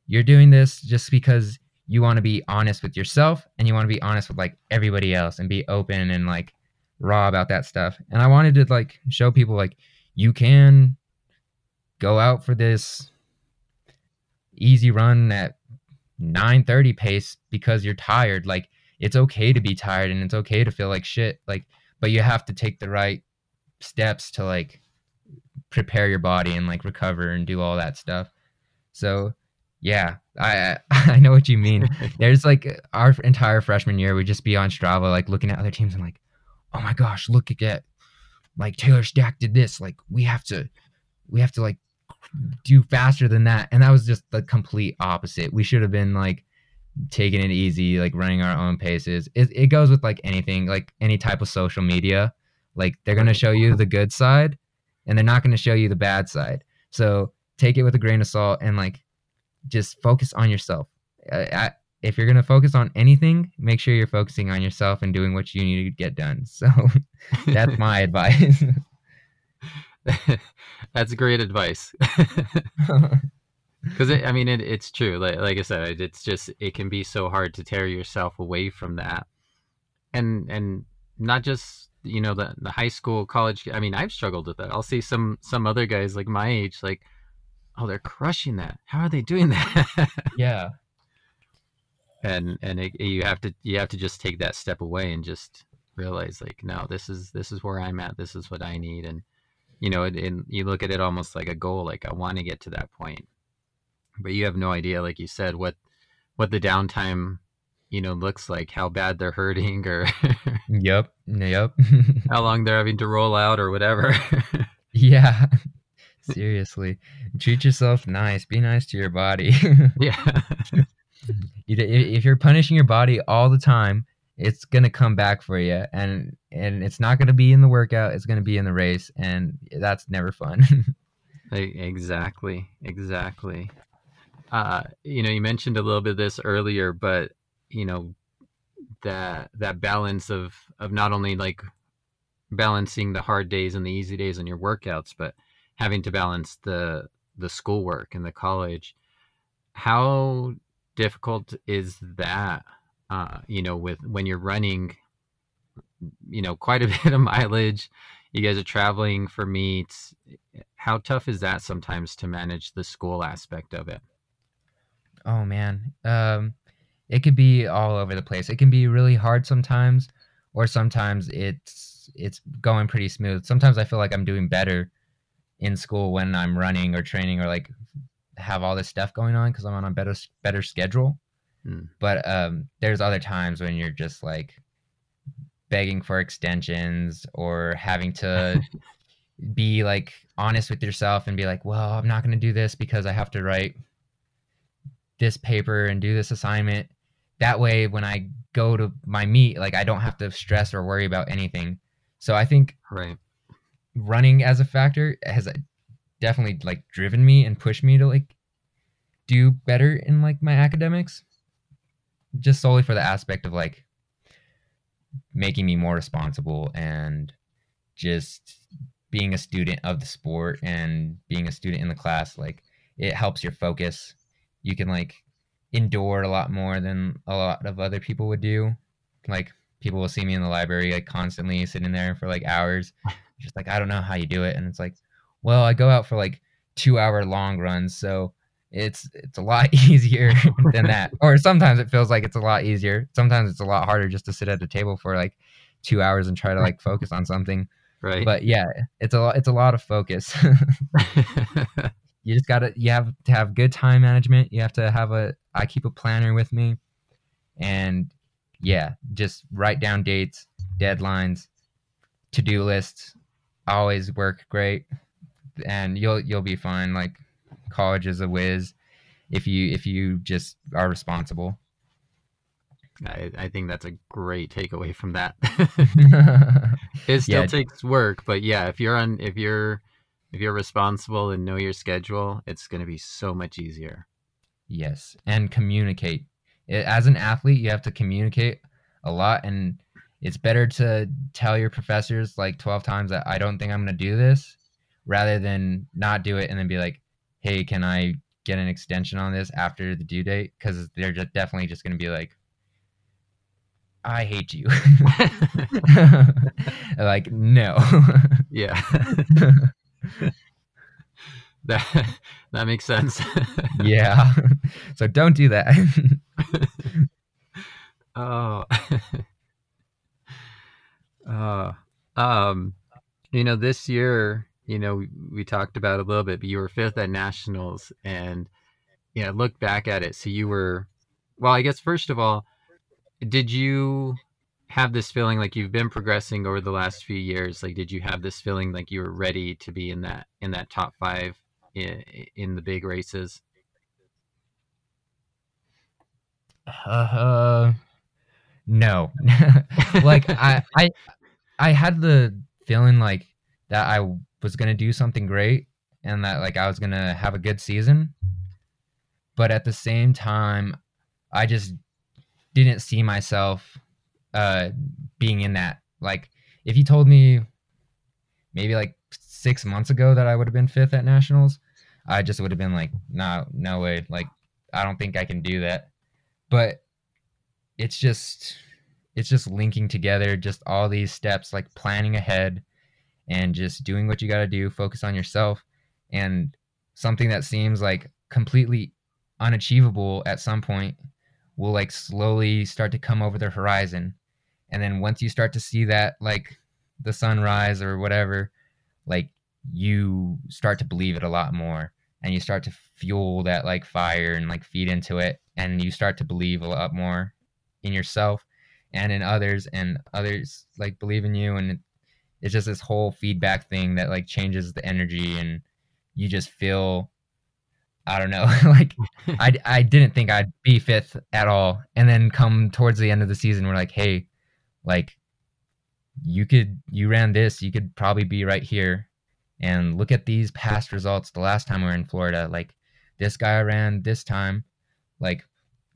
B: you're doing this just because you want to be honest with yourself and you want to be honest with like everybody else and be open and like raw about that stuff. And I wanted to like show people like you can go out for this easy run at 930 pace because you're tired. Like it's okay to be tired and it's okay to feel like shit. Like but you have to take the right steps to like prepare your body and like recover and do all that stuff. So yeah, I [LAUGHS] I know what you mean. [LAUGHS] There's like our entire freshman year, we'd just be on Strava, like looking at other teams and like, oh my gosh, look at that like Taylor Stack did this. Like we have to, we have to like do faster than that. And that was just the complete opposite. We should have been like taking it easy, like running our own paces. It, it goes with like anything, like any type of social media. Like they're going to show you the good side and they're not going to show you the bad side. So take it with a grain of salt and like just focus on yourself. I, if you're going to focus on anything, make sure you're focusing on yourself and doing what you need to get done. [LAUGHS] So that's my [LAUGHS] advice. [LAUGHS]
A: that's great advice. Because I mean, it, it's true. Like, like I said, it's just it can be so hard to tear yourself away from that, and and not just you know the the high school, college. I mean, I've struggled with that. I'll see some some other guys like my age, like, oh, they're crushing that. How are they doing that? [LAUGHS]
B: yeah,
A: and and it, you have to you have to just take that step away and just realize like no this is this is where i'm at this is what i need and you know and you look at it almost like a goal like i want to get to that point but you have no idea like you said what what the downtime you know looks like how bad they're hurting or [LAUGHS]
B: yep yep
A: how long they're having to roll out or whatever. [LAUGHS]
B: Yeah [LAUGHS] seriously. Treat yourself nice be nice to your body.
A: Yeah.
B: If you're punishing your body all the time it's gonna come back for you and and it's not gonna be in the workout it's gonna be in the race and that's never fun.
A: Exactly exactly uh you know you mentioned a little bit of this earlier but you know that that balance of of not only like balancing the hard days and the easy days on your workouts but having to balance the the schoolwork and the college how difficult is that uh you know with when you're running you know quite a [LAUGHS] bit of mileage you guys are traveling for meets how tough is that sometimes to manage the school aspect of it
B: oh man. Um it could be all over the place. It can be really hard sometimes or sometimes it's it's going pretty smooth. Sometimes i feel like i'm doing better in school when i'm running or training or like have all this stuff going on because i'm on a better better schedule.
A: Hmm.
B: but um there's other times when you're just like begging for extensions or having to [LAUGHS] be like honest with yourself and be like well i'm not going to do this because i have to write this paper and do this assignment. That way when i go to my meet like i don't have to stress or worry about anything. So i think
A: right.
B: running as a factor has definitely like driven me and pushed me to like do better in like my academics just solely for the aspect of like making me more responsible and just being a student of the sport and being a student in the class like it helps your focus you can like endure a lot more than a lot of other people would do. Like people will see me in the library like constantly sitting there for like hours [LAUGHS] just like i don't know how you do it. And it's like well i go out for like two hour long runs so it's it's a lot [LAUGHS] easier than [LAUGHS] that. Or sometimes it feels like it's a lot easier. Sometimes it's a lot harder just to sit at a table for like two hours and try to like focus on something.
A: Right.
B: But yeah it's a lot it's a lot of focus you just gotta you have to have good time management. You have to have a i keep a planner with me. And yeah just write down dates deadlines to-do lists always work great. And you'll you'll be fine. Like college is a whiz if you if you just are responsible.
A: I, I think that's a great takeaway from that. [LAUGHS] [LAUGHS] It still
B: Yeah.
A: takes work but yeah if you're on if you're if you're responsible and know your schedule it's going to be so much easier
B: Yes, and communicate. As an athlete, you have to communicate a lot, and it's better to tell your professors like 12 times that I don't think I'm going to do this rather than not do it and then be like, hey, can I get an extension on this after the due date? Because they're just definitely just going to be like, I hate you. [LAUGHS] [LAUGHS] like, no.
A: yeah [LAUGHS] [LAUGHS] that that makes sense [LAUGHS]
B: yeah. so don't do that. [LAUGHS]
A: Oh. uh, um, you know, this year, you know, we, we talked about a little bit, but you were fifth at nationals, and yeah, look back at it. So you were, well, I guess first of all, did you have this feeling like you've been progressing over the last few years? Like, did you have this feeling like you were ready to be in that in that top five in, in the big races?
B: uh, no [LAUGHS] like I, I i had the feeling like that i was gonna do something great and that like i was gonna have a good season but at the same time i just didn't see myself uh being in that like if you told me maybe like six months ago that i would have been fifth at nationals i just would have been like no no way. Like i don't think i can do that. But it's just it's just linking together just all these steps like planning ahead and just doing what you got to do focus on yourself. And something that seems like completely unachievable at some point will like slowly start to come over the horizon and then once you start to see that like the sunrise or whatever like you start to believe it a lot more and you start to fuel that like fire and like feed into it and you start to believe a lot more in yourself and in others and others like believe in you and it's just this whole feedback thing that like changes the energy and you just feel I don't know. [LAUGHS] like [LAUGHS] I, I didn't think I'd be fifth at all. And then come towards the end of the season, we're like, hey, like you could you ran this, you could probably be right here. And look at these past results the last time we were in Florida. Like this guy ran this time. Like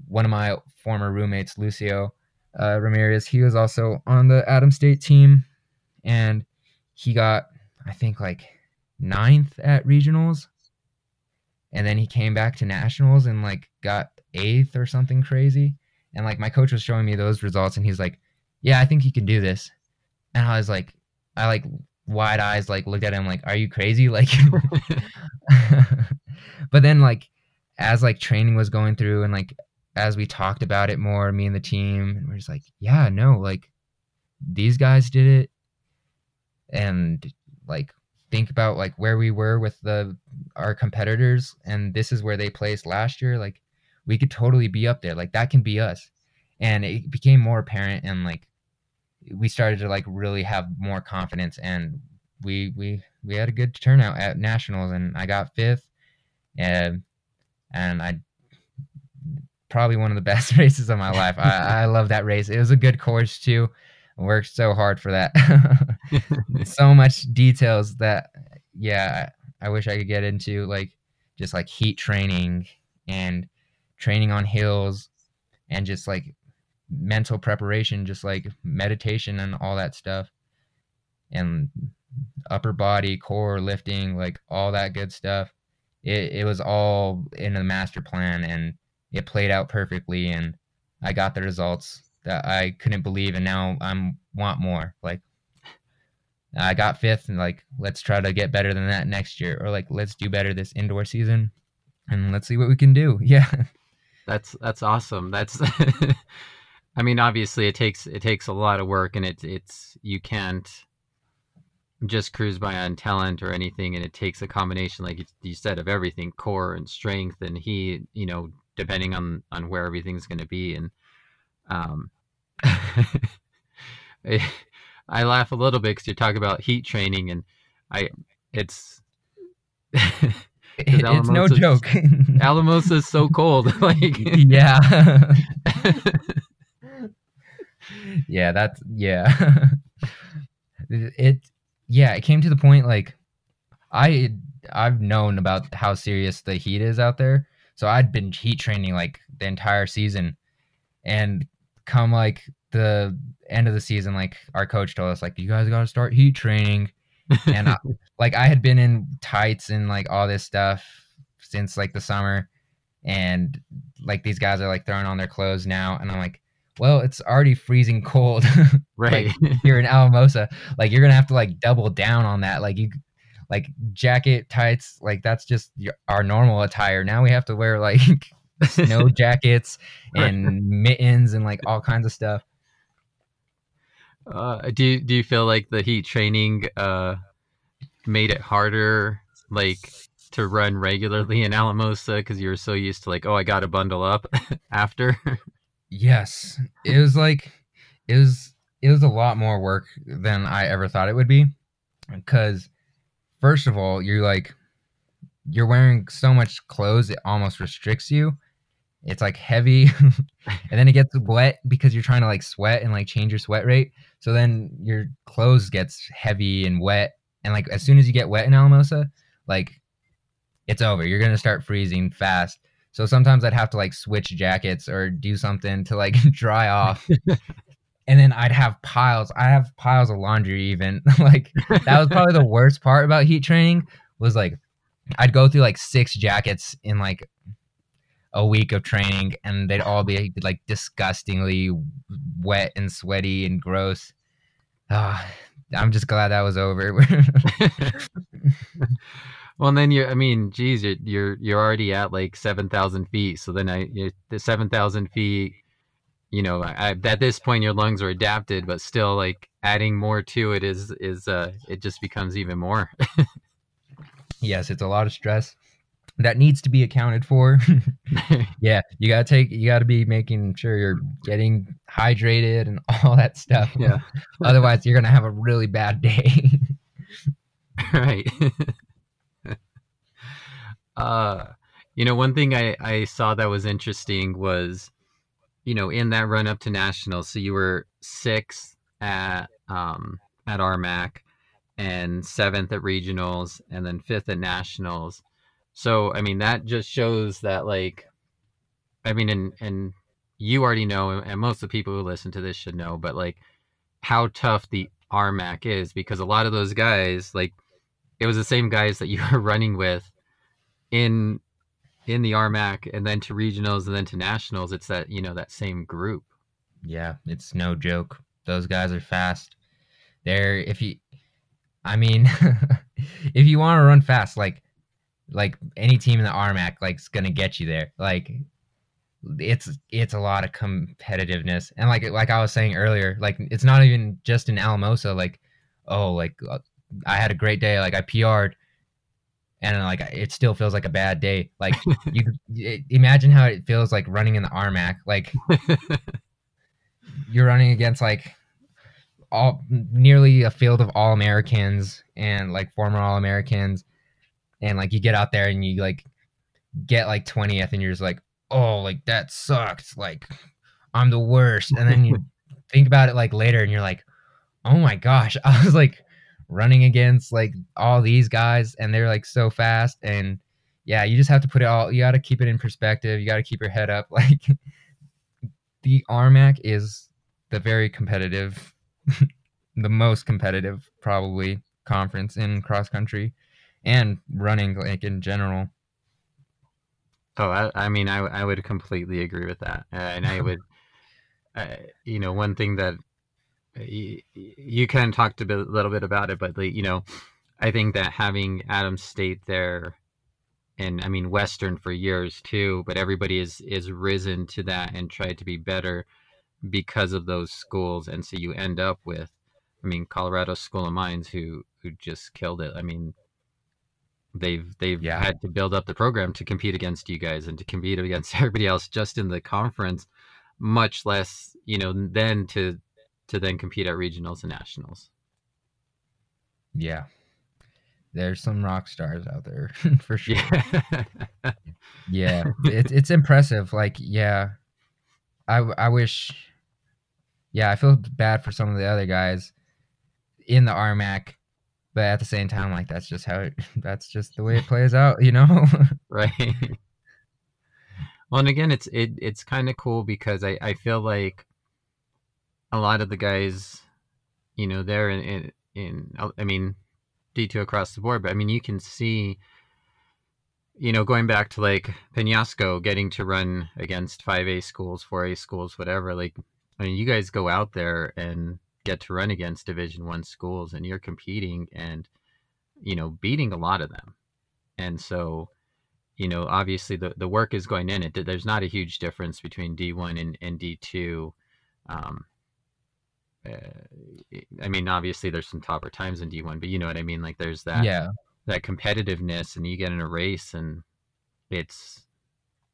B: one of my former roommates, Lucio uh, Ramirez, he was also on the Adams State team and he got, I think, like ninth at regionals and then he came back to nationals and like got eighth or something crazy. And like my coach was showing me those results, and he's like, "Yeah, I think he can do this." And I was like, I like wide eyes like looked at him like, "Are you crazy?" [LAUGHS] Like, [LAUGHS] but then like as like training was going through and like as we talked about it more, me and the team, we're just like, "Yeah, no, like these guys did it." And like think about like where we were with the our competitors and this is where they placed last year like we could totally be up there like that can be us and it became more apparent and like we started to like really have more confidence and we we we had a good turnout at nationals and i got fifth and and i probably one of the [LAUGHS] best races of my life. I i love that race. It was a good course too. Worked so hard for that. [LAUGHS] so much details that yeah, I wish I could get into like just like heat training and training on hills and just like mental preparation, just like meditation and all that stuff. And upper body, core lifting, like all that good stuff. It it was all in the master plan and it played out perfectly and I got the results that I couldn't believe, and now I'm want more. Like I got fifth, and like let's try to get better than that next year, or like let's do better this indoor season, and let's see what we can do. [LAUGHS] Yeah,
A: that's that's awesome. That's [LAUGHS] I mean, obviously it takes it takes a lot of work, and it's it's you can't just cruise by on talent or anything, and it takes a combination, like you said, of everything, core and strength, and he, you know, depending on on where everything's going to be, and um, [LAUGHS] I laugh a little bit because you talk about heat training, and I it's [LAUGHS]
B: it's no joke. [LAUGHS]
A: Alamosa is so cold. like
B: yeah, yeah. That's yeah. [LAUGHS] it yeah. It came to the point like I I've known about how serious the heat is out there, so I'd been heat training like the entire season, and come like the end of the season, like our coach told us, like you guys got to start heat training, [LAUGHS] and I, like I had been in tights and like all this stuff since like the summer, and like these guys are like throwing on their clothes now, and I'm like, well, it's already freezing cold, [LAUGHS]
A: right [LAUGHS]
B: like, here in Alamosa. Like you're gonna have to like double down on that, like you. Like jacket tights, like that's just your, our normal attire. Now we have to wear like [LAUGHS] snow jackets and mittens and like all kinds of stuff.
A: Uh, do you, do you feel like the heat training uh, made it harder, like to run regularly in Alamosa because you were so used to like, oh, I got to bundle up after?
B: Yes, it was like it was it was a lot more work than I ever thought it would be. Because first of all, you're like you're wearing so much clothes it almost restricts you. It's like heavy [LAUGHS] and then it gets wet because you're trying to like sweat and like change your sweat rate. So then your clothes gets heavy and wet and like as soon as you get wet in alamosa like it's over. You're gonna start freezing fast so sometimes i'd have to like switch jackets or do something to like [LAUGHS] dry off [LAUGHS] and then i'd have piles i have piles of laundry even [LAUGHS] like that was probably the worst part about heat training was like i'd go through like six jackets in like a week of training and they'd all be like disgustingly wet and sweaty and gross. Oh, I'm just glad that was over.
A: Well, and then you, I mean, geez, you're you're, you're already at like seven thousand feet. So then I, the seven thousand feet, you know, I, at this point your lungs are adapted, but still, like adding more to it is is uh, it just becomes even more. [LAUGHS]
B: yes, it's a lot of stress that needs to be accounted for. [LAUGHS] [LAUGHS] yeah, you gotta take you gotta be making sure you're getting hydrated and all that stuff.
A: Yeah.
B: Otherwise you're gonna have a really bad day.
A: right. Uh you know, one thing I, I saw that was interesting was, you know, in that run up to nationals, so you were sixth at um at RMAC and seventh at regionals and then fifth at nationals. So I mean that just shows that like I mean and and you already know and most of the people who listen to this should know, but like how tough the RMAC is because a lot of those guys like it was the same guys that you [LAUGHS] were running with in in the RMAC and then to regionals and then to nationals. It's that you know that same group.
B: Yeah, it's no joke. Those guys are fast. They're if you, I mean, [LAUGHS] if you want to run fast, like like any team in the RMAC like is gonna get you there. Like it's it's a lot of competitiveness and like like I was saying earlier, like it's not even just in Alamosa. Like oh like uh, I had a great day. Like I PR'd and like it still feels like a bad day. Like [LAUGHS] you imagine how it feels like running in the RMAC. Like you're running against like all nearly a field of all Americans and like former all Americans and like you get out there and you like get like 20th and you're just like oh like that sucked like i'm the worst and then you [LAUGHS] think about it like later and you're like oh my gosh [LAUGHS] i was like running against like all these guys and they're like so fast and yeah you just have to put it all you got to keep it in perspective you got to keep your head up [LAUGHS] like the RMAC is the very competitive [LAUGHS] the most competitive probably conference in cross country and running like in general.
A: Oh, I, I mean, I, I would completely agree with that, uh, and I would, [LAUGHS] uh, you know, one thing that you, you kind of talked a bit, little bit about it, but like, you know, I think that having Adams State there, and I mean Western for years too, but everybody is is risen to that and tried to be better because of those schools, and so you end up with, I mean, Colorado School of Mines who who just killed it. I mean, they've they've yeah. had to build up the program to compete against you guys and to compete against [LAUGHS] everybody else just in the conference much less you know then to to then compete at regionals and nationals.
B: Yeah. There's some rock stars out there [LAUGHS] for sure. [LAUGHS] Yeah, yeah it, it's impressive like yeah. I i wish yeah i feel bad for some of the other guys in the RMAC but at the same time like that's just how it [LAUGHS] that's just the way it plays out you know?
A: Right. Well and again it's it, it's kind of cool because I, I feel like a lot of the guys you know they're in, in in i mean d2 across the board but i mean you can see you know going back to like penasco getting to run against 5a schools 4a schools whatever like i mean you guys go out there and get to run against division one schools and you're competing and you know beating a lot of them. And so you know obviously the, the work is going in. It there's not a huge difference between d1 and, and d2 um, Uh, i mean obviously there's some topper times in d1 but you know what i mean like there's that
B: yeah
A: that competitiveness and you get in a race and it's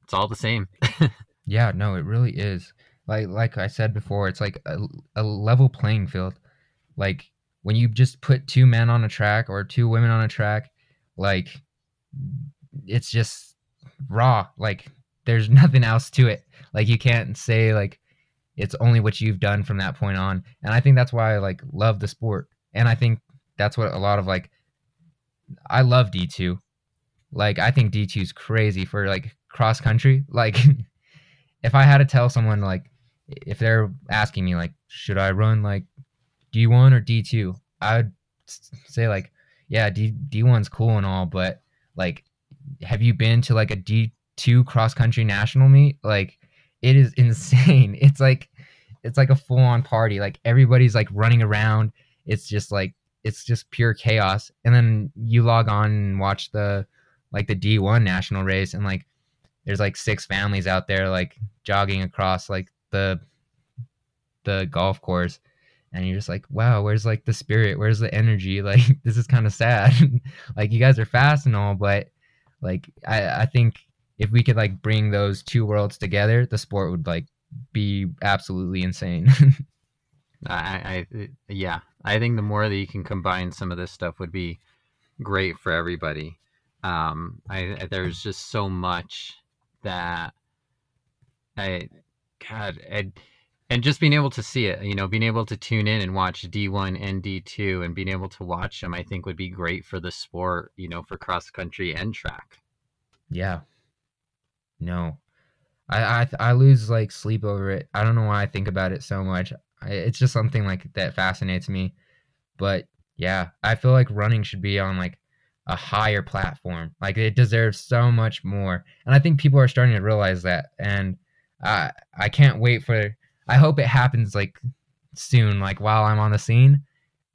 A: it's all the same [LAUGHS]
B: yeah no it really is like like I said before, it's like a, a level playing field. Like when you just put two men on a track or two women on a track, like it's just raw. Like there's [LAUGHS] nothing else to it. Like you can't say like it's only what you've done from that point on. And I think that's why I like love the sport. And I think that's what a lot of like I love D2. Like I think D2 is crazy for like cross country. [LAUGHS] Like if I had to tell someone like if they're asking me like, should I run like D1 or D2? I would say like, yeah, D D1's cool and all, but like, have you been to like a D2 cross country national meet? Like, it is insane. [LAUGHS] It's like, it's like a full on party. Like everybody's like running around. It's just like, it's just pure chaos. And then you log on and watch the like the D1 national race and like there's like six families out there like jogging across like the the golf course and you're just like wow where's like the spirit where's the energy [LAUGHS] like this is kind of sad [LAUGHS] like you guys are fast and all but Like I, I think if we could like bring those two worlds together, the sport would like be absolutely insane. [LAUGHS]
A: I, I yeah, I think the more that you can combine some of this stuff would be great for everybody. Um, I there's just so much that I, God, and and just being able to see it, you know, being able to tune in and watch D1 and D2 and being able to watch them, I think would be great for the sport, you know, for cross country and track.
B: Yeah. No, I I I lose like sleep over it. I don't know why I think about it so much. I, it's just something like that fascinates me. But yeah, I feel like running should be on like a higher platform. Like it deserves so much more. And I think people are starting to realize that. And I I can't wait for I hope it happens like soon, like while I'm on the scene.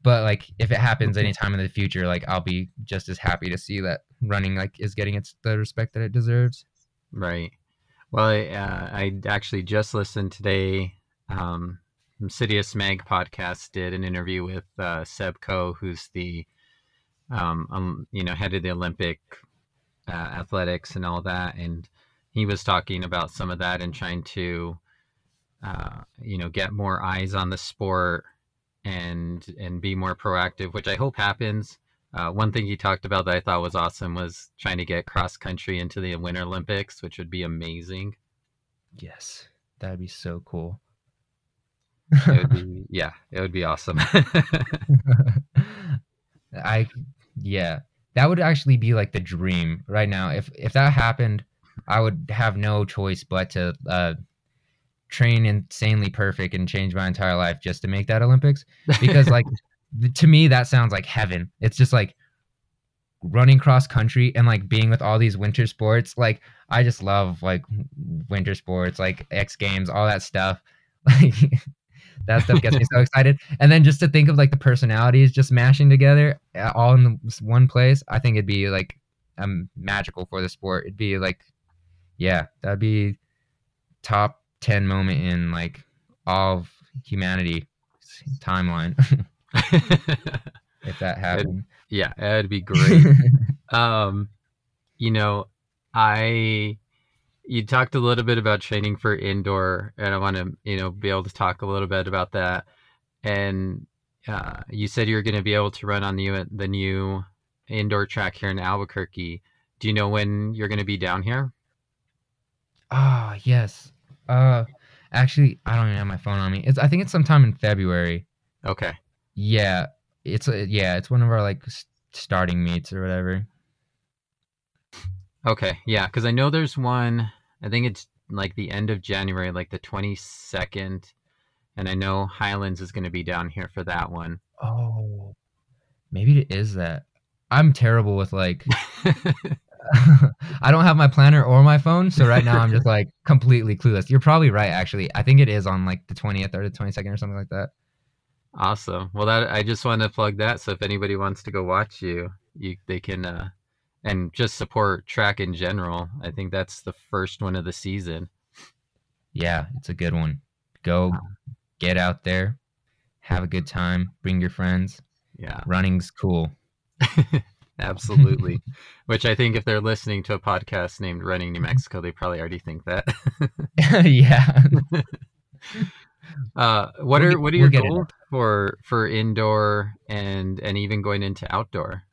B: But like if it happens anytime in the future, like I'll be just as happy to see that running like is getting its the respect that it deserves.
A: Right. Well, I, uh, I actually just listened today. Um, Citius Mag podcast did an interview with uh, Seb Coe, who's the um, um, you know head of the Olympic uh, athletics and all that, and he was talking about some of that and trying to uh, you know get more eyes on the sport and and be more proactive, which I hope happens. Uh, one thing he talked about that I thought was awesome was trying to get cross country into the Winter Olympics, which would be amazing.
B: Yes, that'd be so cool.
A: it would be, [LAUGHS] yeah, it would be awesome. [LAUGHS]
B: I, yeah, that would actually be like the dream right now. If if that happened, I would have no choice but to uh, train insanely perfect and change my entire life just to make that Olympics. Because like [LAUGHS] to me that sounds like heaven. It's just like running cross country and like being with all these winter sports. Like I just love like winter sports, like X Games, all that stuff. [LAUGHS] Like that stuff gets me so [LAUGHS] excited. And then just to think of like the personalities just mashing together uh, all in one place, I think it'd be like um, magical for the sport. It'd be like, yeah, that'd be top 10 moment in like all of humanity timeline. [LAUGHS] [LAUGHS] if that happened.
A: It, yeah, that'd be [LAUGHS] great. um, you know, I you talked a little bit about training for indoor, and I want to you know be able to talk a little bit about that. And uh, you said you're going to be able to run on the the new indoor track here in Albuquerque. Do you know when you're going to be down here?
B: Ah, oh, yes. Uh, actually, I don't even have my phone on me. It's I think it's sometime in February.
A: Okay.
B: Yeah, it's a, yeah, it's one of our like starting meets or whatever.
A: Okay, yeah, because I know there's one. I think it's like the end of January, like the 22nd, and I know Highlands is going to be down here for that one.
B: Oh, maybe it is that. I'm terrible with like. [LAUGHS] [LAUGHS] I don't have my planner or my phone, so right now I'm just [LAUGHS] like completely clueless. You're probably right, actually. I think it is on like the 20th or the 22nd or something like that.
A: Awesome. Well, that I just wanted to plug that. So if anybody wants to go watch you, you they can uh, and just support track in general. I think that's the first one of the season.
B: Yeah, it's a good one. Go get out there, have a good time, bring your friends.
A: Yeah.
B: Running's cool. [LAUGHS]
A: Absolutely. [LAUGHS] Which I think if they're listening to a podcast named Running New Mexico, they probably already think that. [LAUGHS]
B: yeah.
A: Uh, what we'll are what are we'll your goals for for indoor and and even going into outdoor?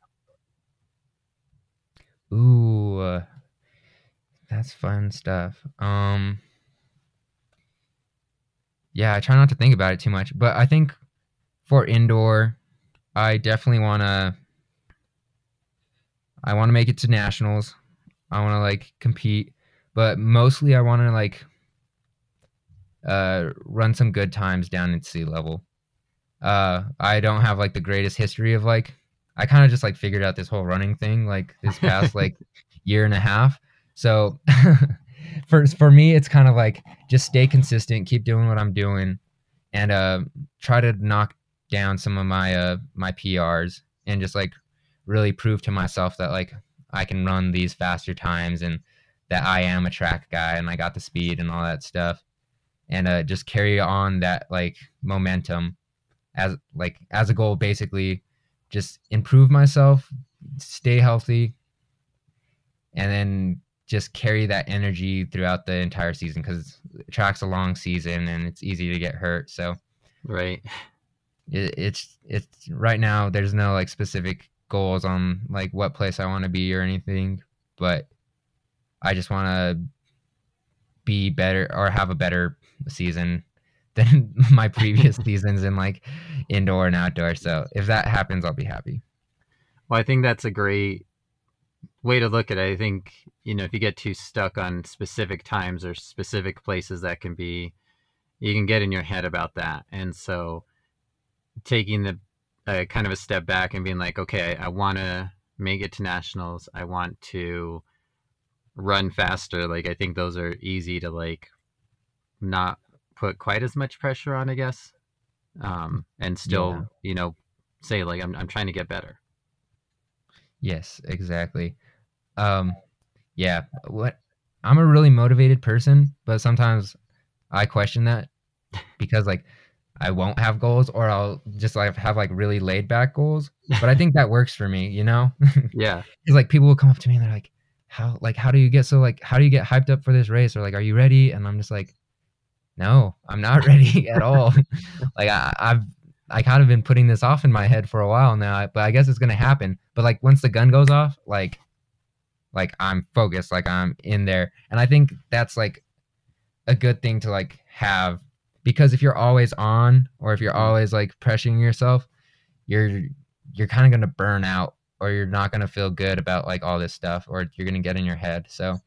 B: Ooh, uh, that's fun stuff. Um, yeah, I try not to think about it too much, but I think for indoor, I definitely want to. I want to make it to nationals. I want to like compete, but mostly I want to like uh, run some good times down at sea level. Uh, I don't have like the greatest history of like I kind of just like figured out this whole running thing like this past like [LAUGHS] year and a half. So [LAUGHS] for for me, it's kind of like just stay consistent, keep doing what I'm doing, and uh, try to knock down some of my uh my PRs and just like really prove to myself that like I can run these faster times and that I am a track guy and I got the speed and all that stuff and uh, just carry on that like momentum as like as a goal basically just improve myself stay healthy and then just carry that energy throughout the entire season because it track's a long season and it's easy to get hurt. So
A: right,
B: it, it's it's right now. There's no like specific goals on like what place I want to be or anything, but I just want to be better or have a better season than [LAUGHS] my previous [LAUGHS] seasons in like indoor and outdoor. So if that happens, I'll be happy.
A: Well, I think that's a great way to look at it. I think, you know, if you get too stuck on specific times or specific places that can be, you can get in your head about that. And so taking the uh, kind of a step back and being like, okay, I, I want to make it to nationals. I want to run faster. Like, I think those are easy to like not put quite as much pressure on, I guess. Um, and still, yeah. you know, say like, I'm, I'm trying to get better.
B: Yes, exactly. Um, yeah, what I'm a really motivated person, but sometimes I question that because like I won't have goals or I'll just like have like really laid back goals. But I think that [LAUGHS] works for me, you know? [LAUGHS]
A: Yeah.
B: Cuz like people will come up to me and they're like, "How like how do you get so like how do you get hyped up for this race?" or like, "Are you ready?" And I'm just like, "No, I'm not [LAUGHS] ready at all." [LAUGHS] like I, I've I kind of been putting this off in my head for a while now, but I guess it's gonna happen. But like once the gun goes off, like like I'm focused, like I'm in there. And I think that's like a good thing to like have because if you're always on or if you're mm-hmm. always like pressuring yourself, you're you're kind of going to burn out or you're not going to feel good about like all this stuff or you're going to get in your head. So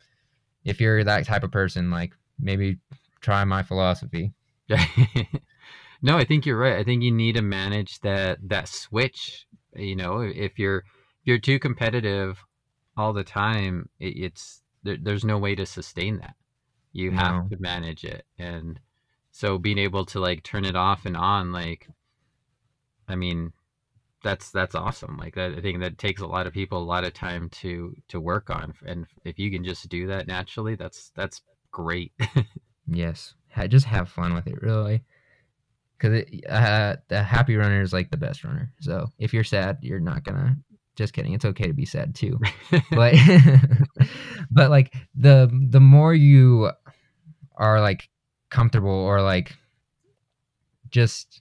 B: if you're that type of person, like maybe try my philosophy. [LAUGHS]
A: no, I think you're right. I think you need to manage that that switch. You know, if you're if you're too competitive all the time, it, it's there, there's no way to sustain that. You no. have to manage it, and so being able to like turn it off and on, like, I mean, that's that's awesome. Like that, I think that takes a lot of people a lot of time to to work on, and if you can just do that naturally, that's that's great. [LAUGHS]
B: yes, just have fun with it, really because uh, the happy runner is like the best runner. So if you're sad, you're not gonna just kidding it's okay to be sad too [LAUGHS] but [LAUGHS] but like the the more you are like comfortable or like just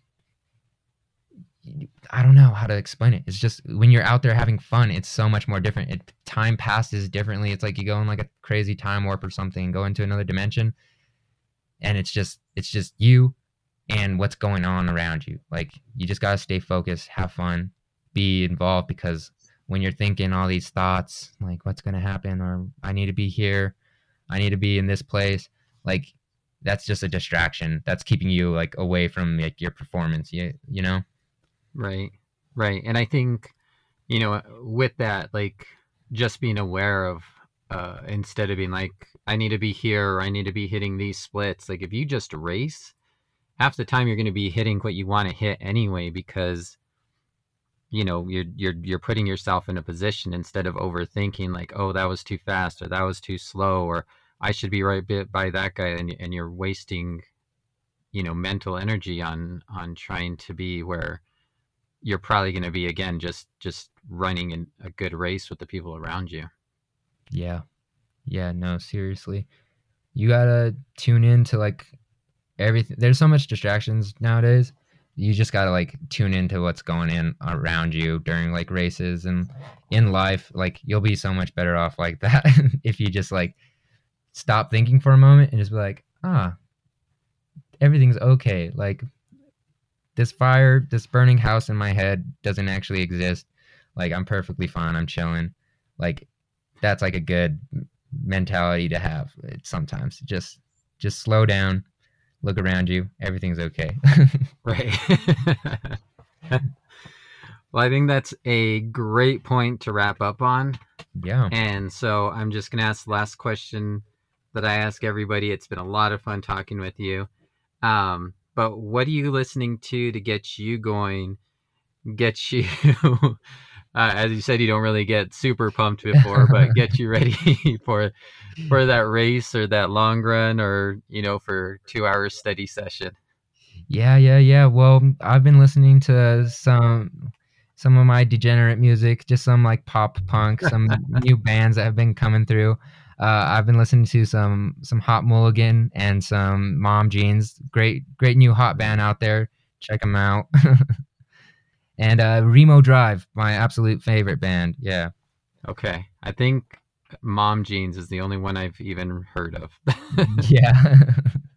B: I don't know how to explain it. It's just when you're out there having fun, it's so much more different. It time passes differently. It's like you go in like a crazy time warp or something, go into another dimension, and it's just it's just you and what's going on around you. Like you just gotta stay focused, have fun, be involved because when you're thinking all these thoughts like what's to happen or i need to be here i need to be in this place like that's just a distraction that's keeping you like away from like your performance you, you know
A: right right and i think you know with that like just being aware of uh instead of being like i need to be here or i need to be hitting these splits. Like if you just race half the time you're going to be hitting what you want to hit anyway because you know you're you're you're putting yourself in a position instead of overthinking like oh that was too fast or that was too slow or I should be right by that guy and and you're wasting you know mental energy on on trying to be where you're probably going to be again just just running in a good race with the people around you.
B: Yeah yeah no seriously. You got to tune in to like everything there's so much distractions nowadays. You just got to like tune into what's going in around you during like races and in life. Like you'll be so much better off like that [LAUGHS] if you just like stop thinking for a moment and just be like ah everything's okay. Like this fire this burning house in my head doesn't actually exist. Like i'm perfectly fine. I'm chilling. Like that's like a good mentality to have sometimes just just slow down look around you, everything's okay. [LAUGHS]
A: right. [LAUGHS] well, I think that's a great point to wrap up on.
B: Yeah.
A: And so I'm just to ask the last question that I ask everybody. It's been a lot of fun talking with you. Um, but what are you listening to to get you going, get you [LAUGHS] uh, as you said, you don't really get super pumped [LAUGHS] before, but get you ready [LAUGHS] for for that race or that long run or you know for two hours study session.
B: Yeah, yeah, yeah. Well, I've been listening to some some of my degenerate music, just some like pop punk, some [LAUGHS] new bands that have been coming through. Uh, I've been listening to some some Hot Mulligan and some Mom Jeans. Great great new hot band out there. Check them out. And uh, Remo Drive, my absolute favorite band. Yeah.
A: Okay, I think Mom Jeans is the only one I've even heard of. [LAUGHS]
B: yeah.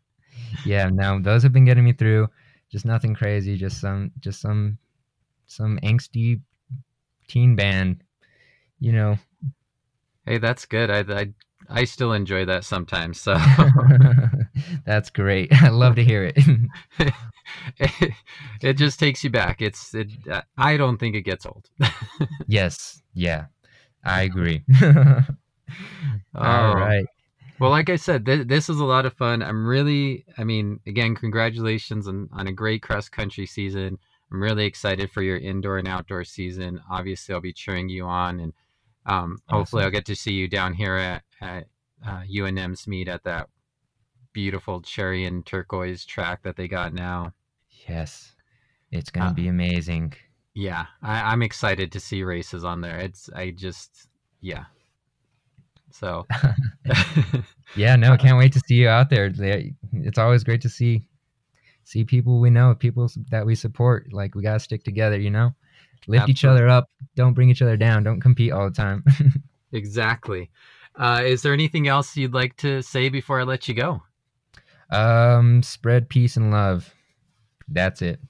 B: [LAUGHS] yeah, no, those have been getting me through. Just nothing crazy, just some just some some angsty teen band, you know.
A: Hey, that's good. I I I still enjoy that sometimes. So [LAUGHS]
B: that's great. I love to hear it.
A: It. [LAUGHS] it. just takes you back. It's it. I don't think it gets old. [LAUGHS]
B: yes. Yeah. I agree. [LAUGHS]
A: All right. Well, like I said, th- this is a lot of fun. I'm really, I mean, again, congratulations on, on a great cross country season. I'm really excited for your indoor and outdoor season. Obviously, I'll be cheering you on, and um, awesome. hopefully, I'll get to see you down here at, at uh, UNM's meet at that beautiful cherry and turquoise track that they got now.
B: Yes, it's gonna uh, be amazing.
A: Yeah, I, I'm excited to see races on there. It's I just yeah, so, [LAUGHS] [LAUGHS]
B: yeah, no, can't wait to see you out there. It's always great to see see people we know, people that we support. Like we gotta stick together, you know. Lift Absolutely. each other up. Don't bring each other down. Don't compete all the time. [LAUGHS]
A: exactly. Uh, is there anything else you'd like to say before I let you go?
B: Um, spread peace and love. That's it.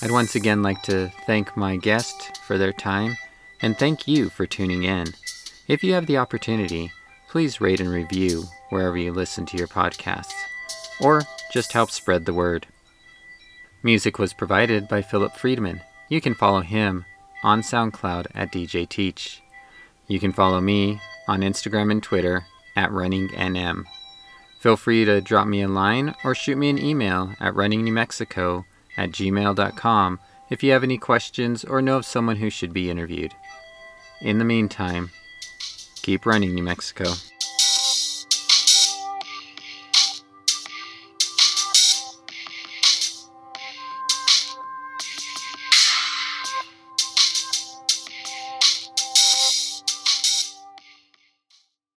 A: I'd once again like to thank my guest for their time and thank you for tuning in. If you have the opportunity, please rate and review wherever you listen to your podcasts, or just help spread the word. Music was provided by Philip Friedman. You can follow him on SoundCloud at DJ Teach. You can follow me on Instagram and Twitter at RunningNM. Feel free to drop me a line or shoot me an email at runningnewmexico at gmail.com if you have any questions or know of someone who should be interviewed. In the meantime, keep running, New Mexico.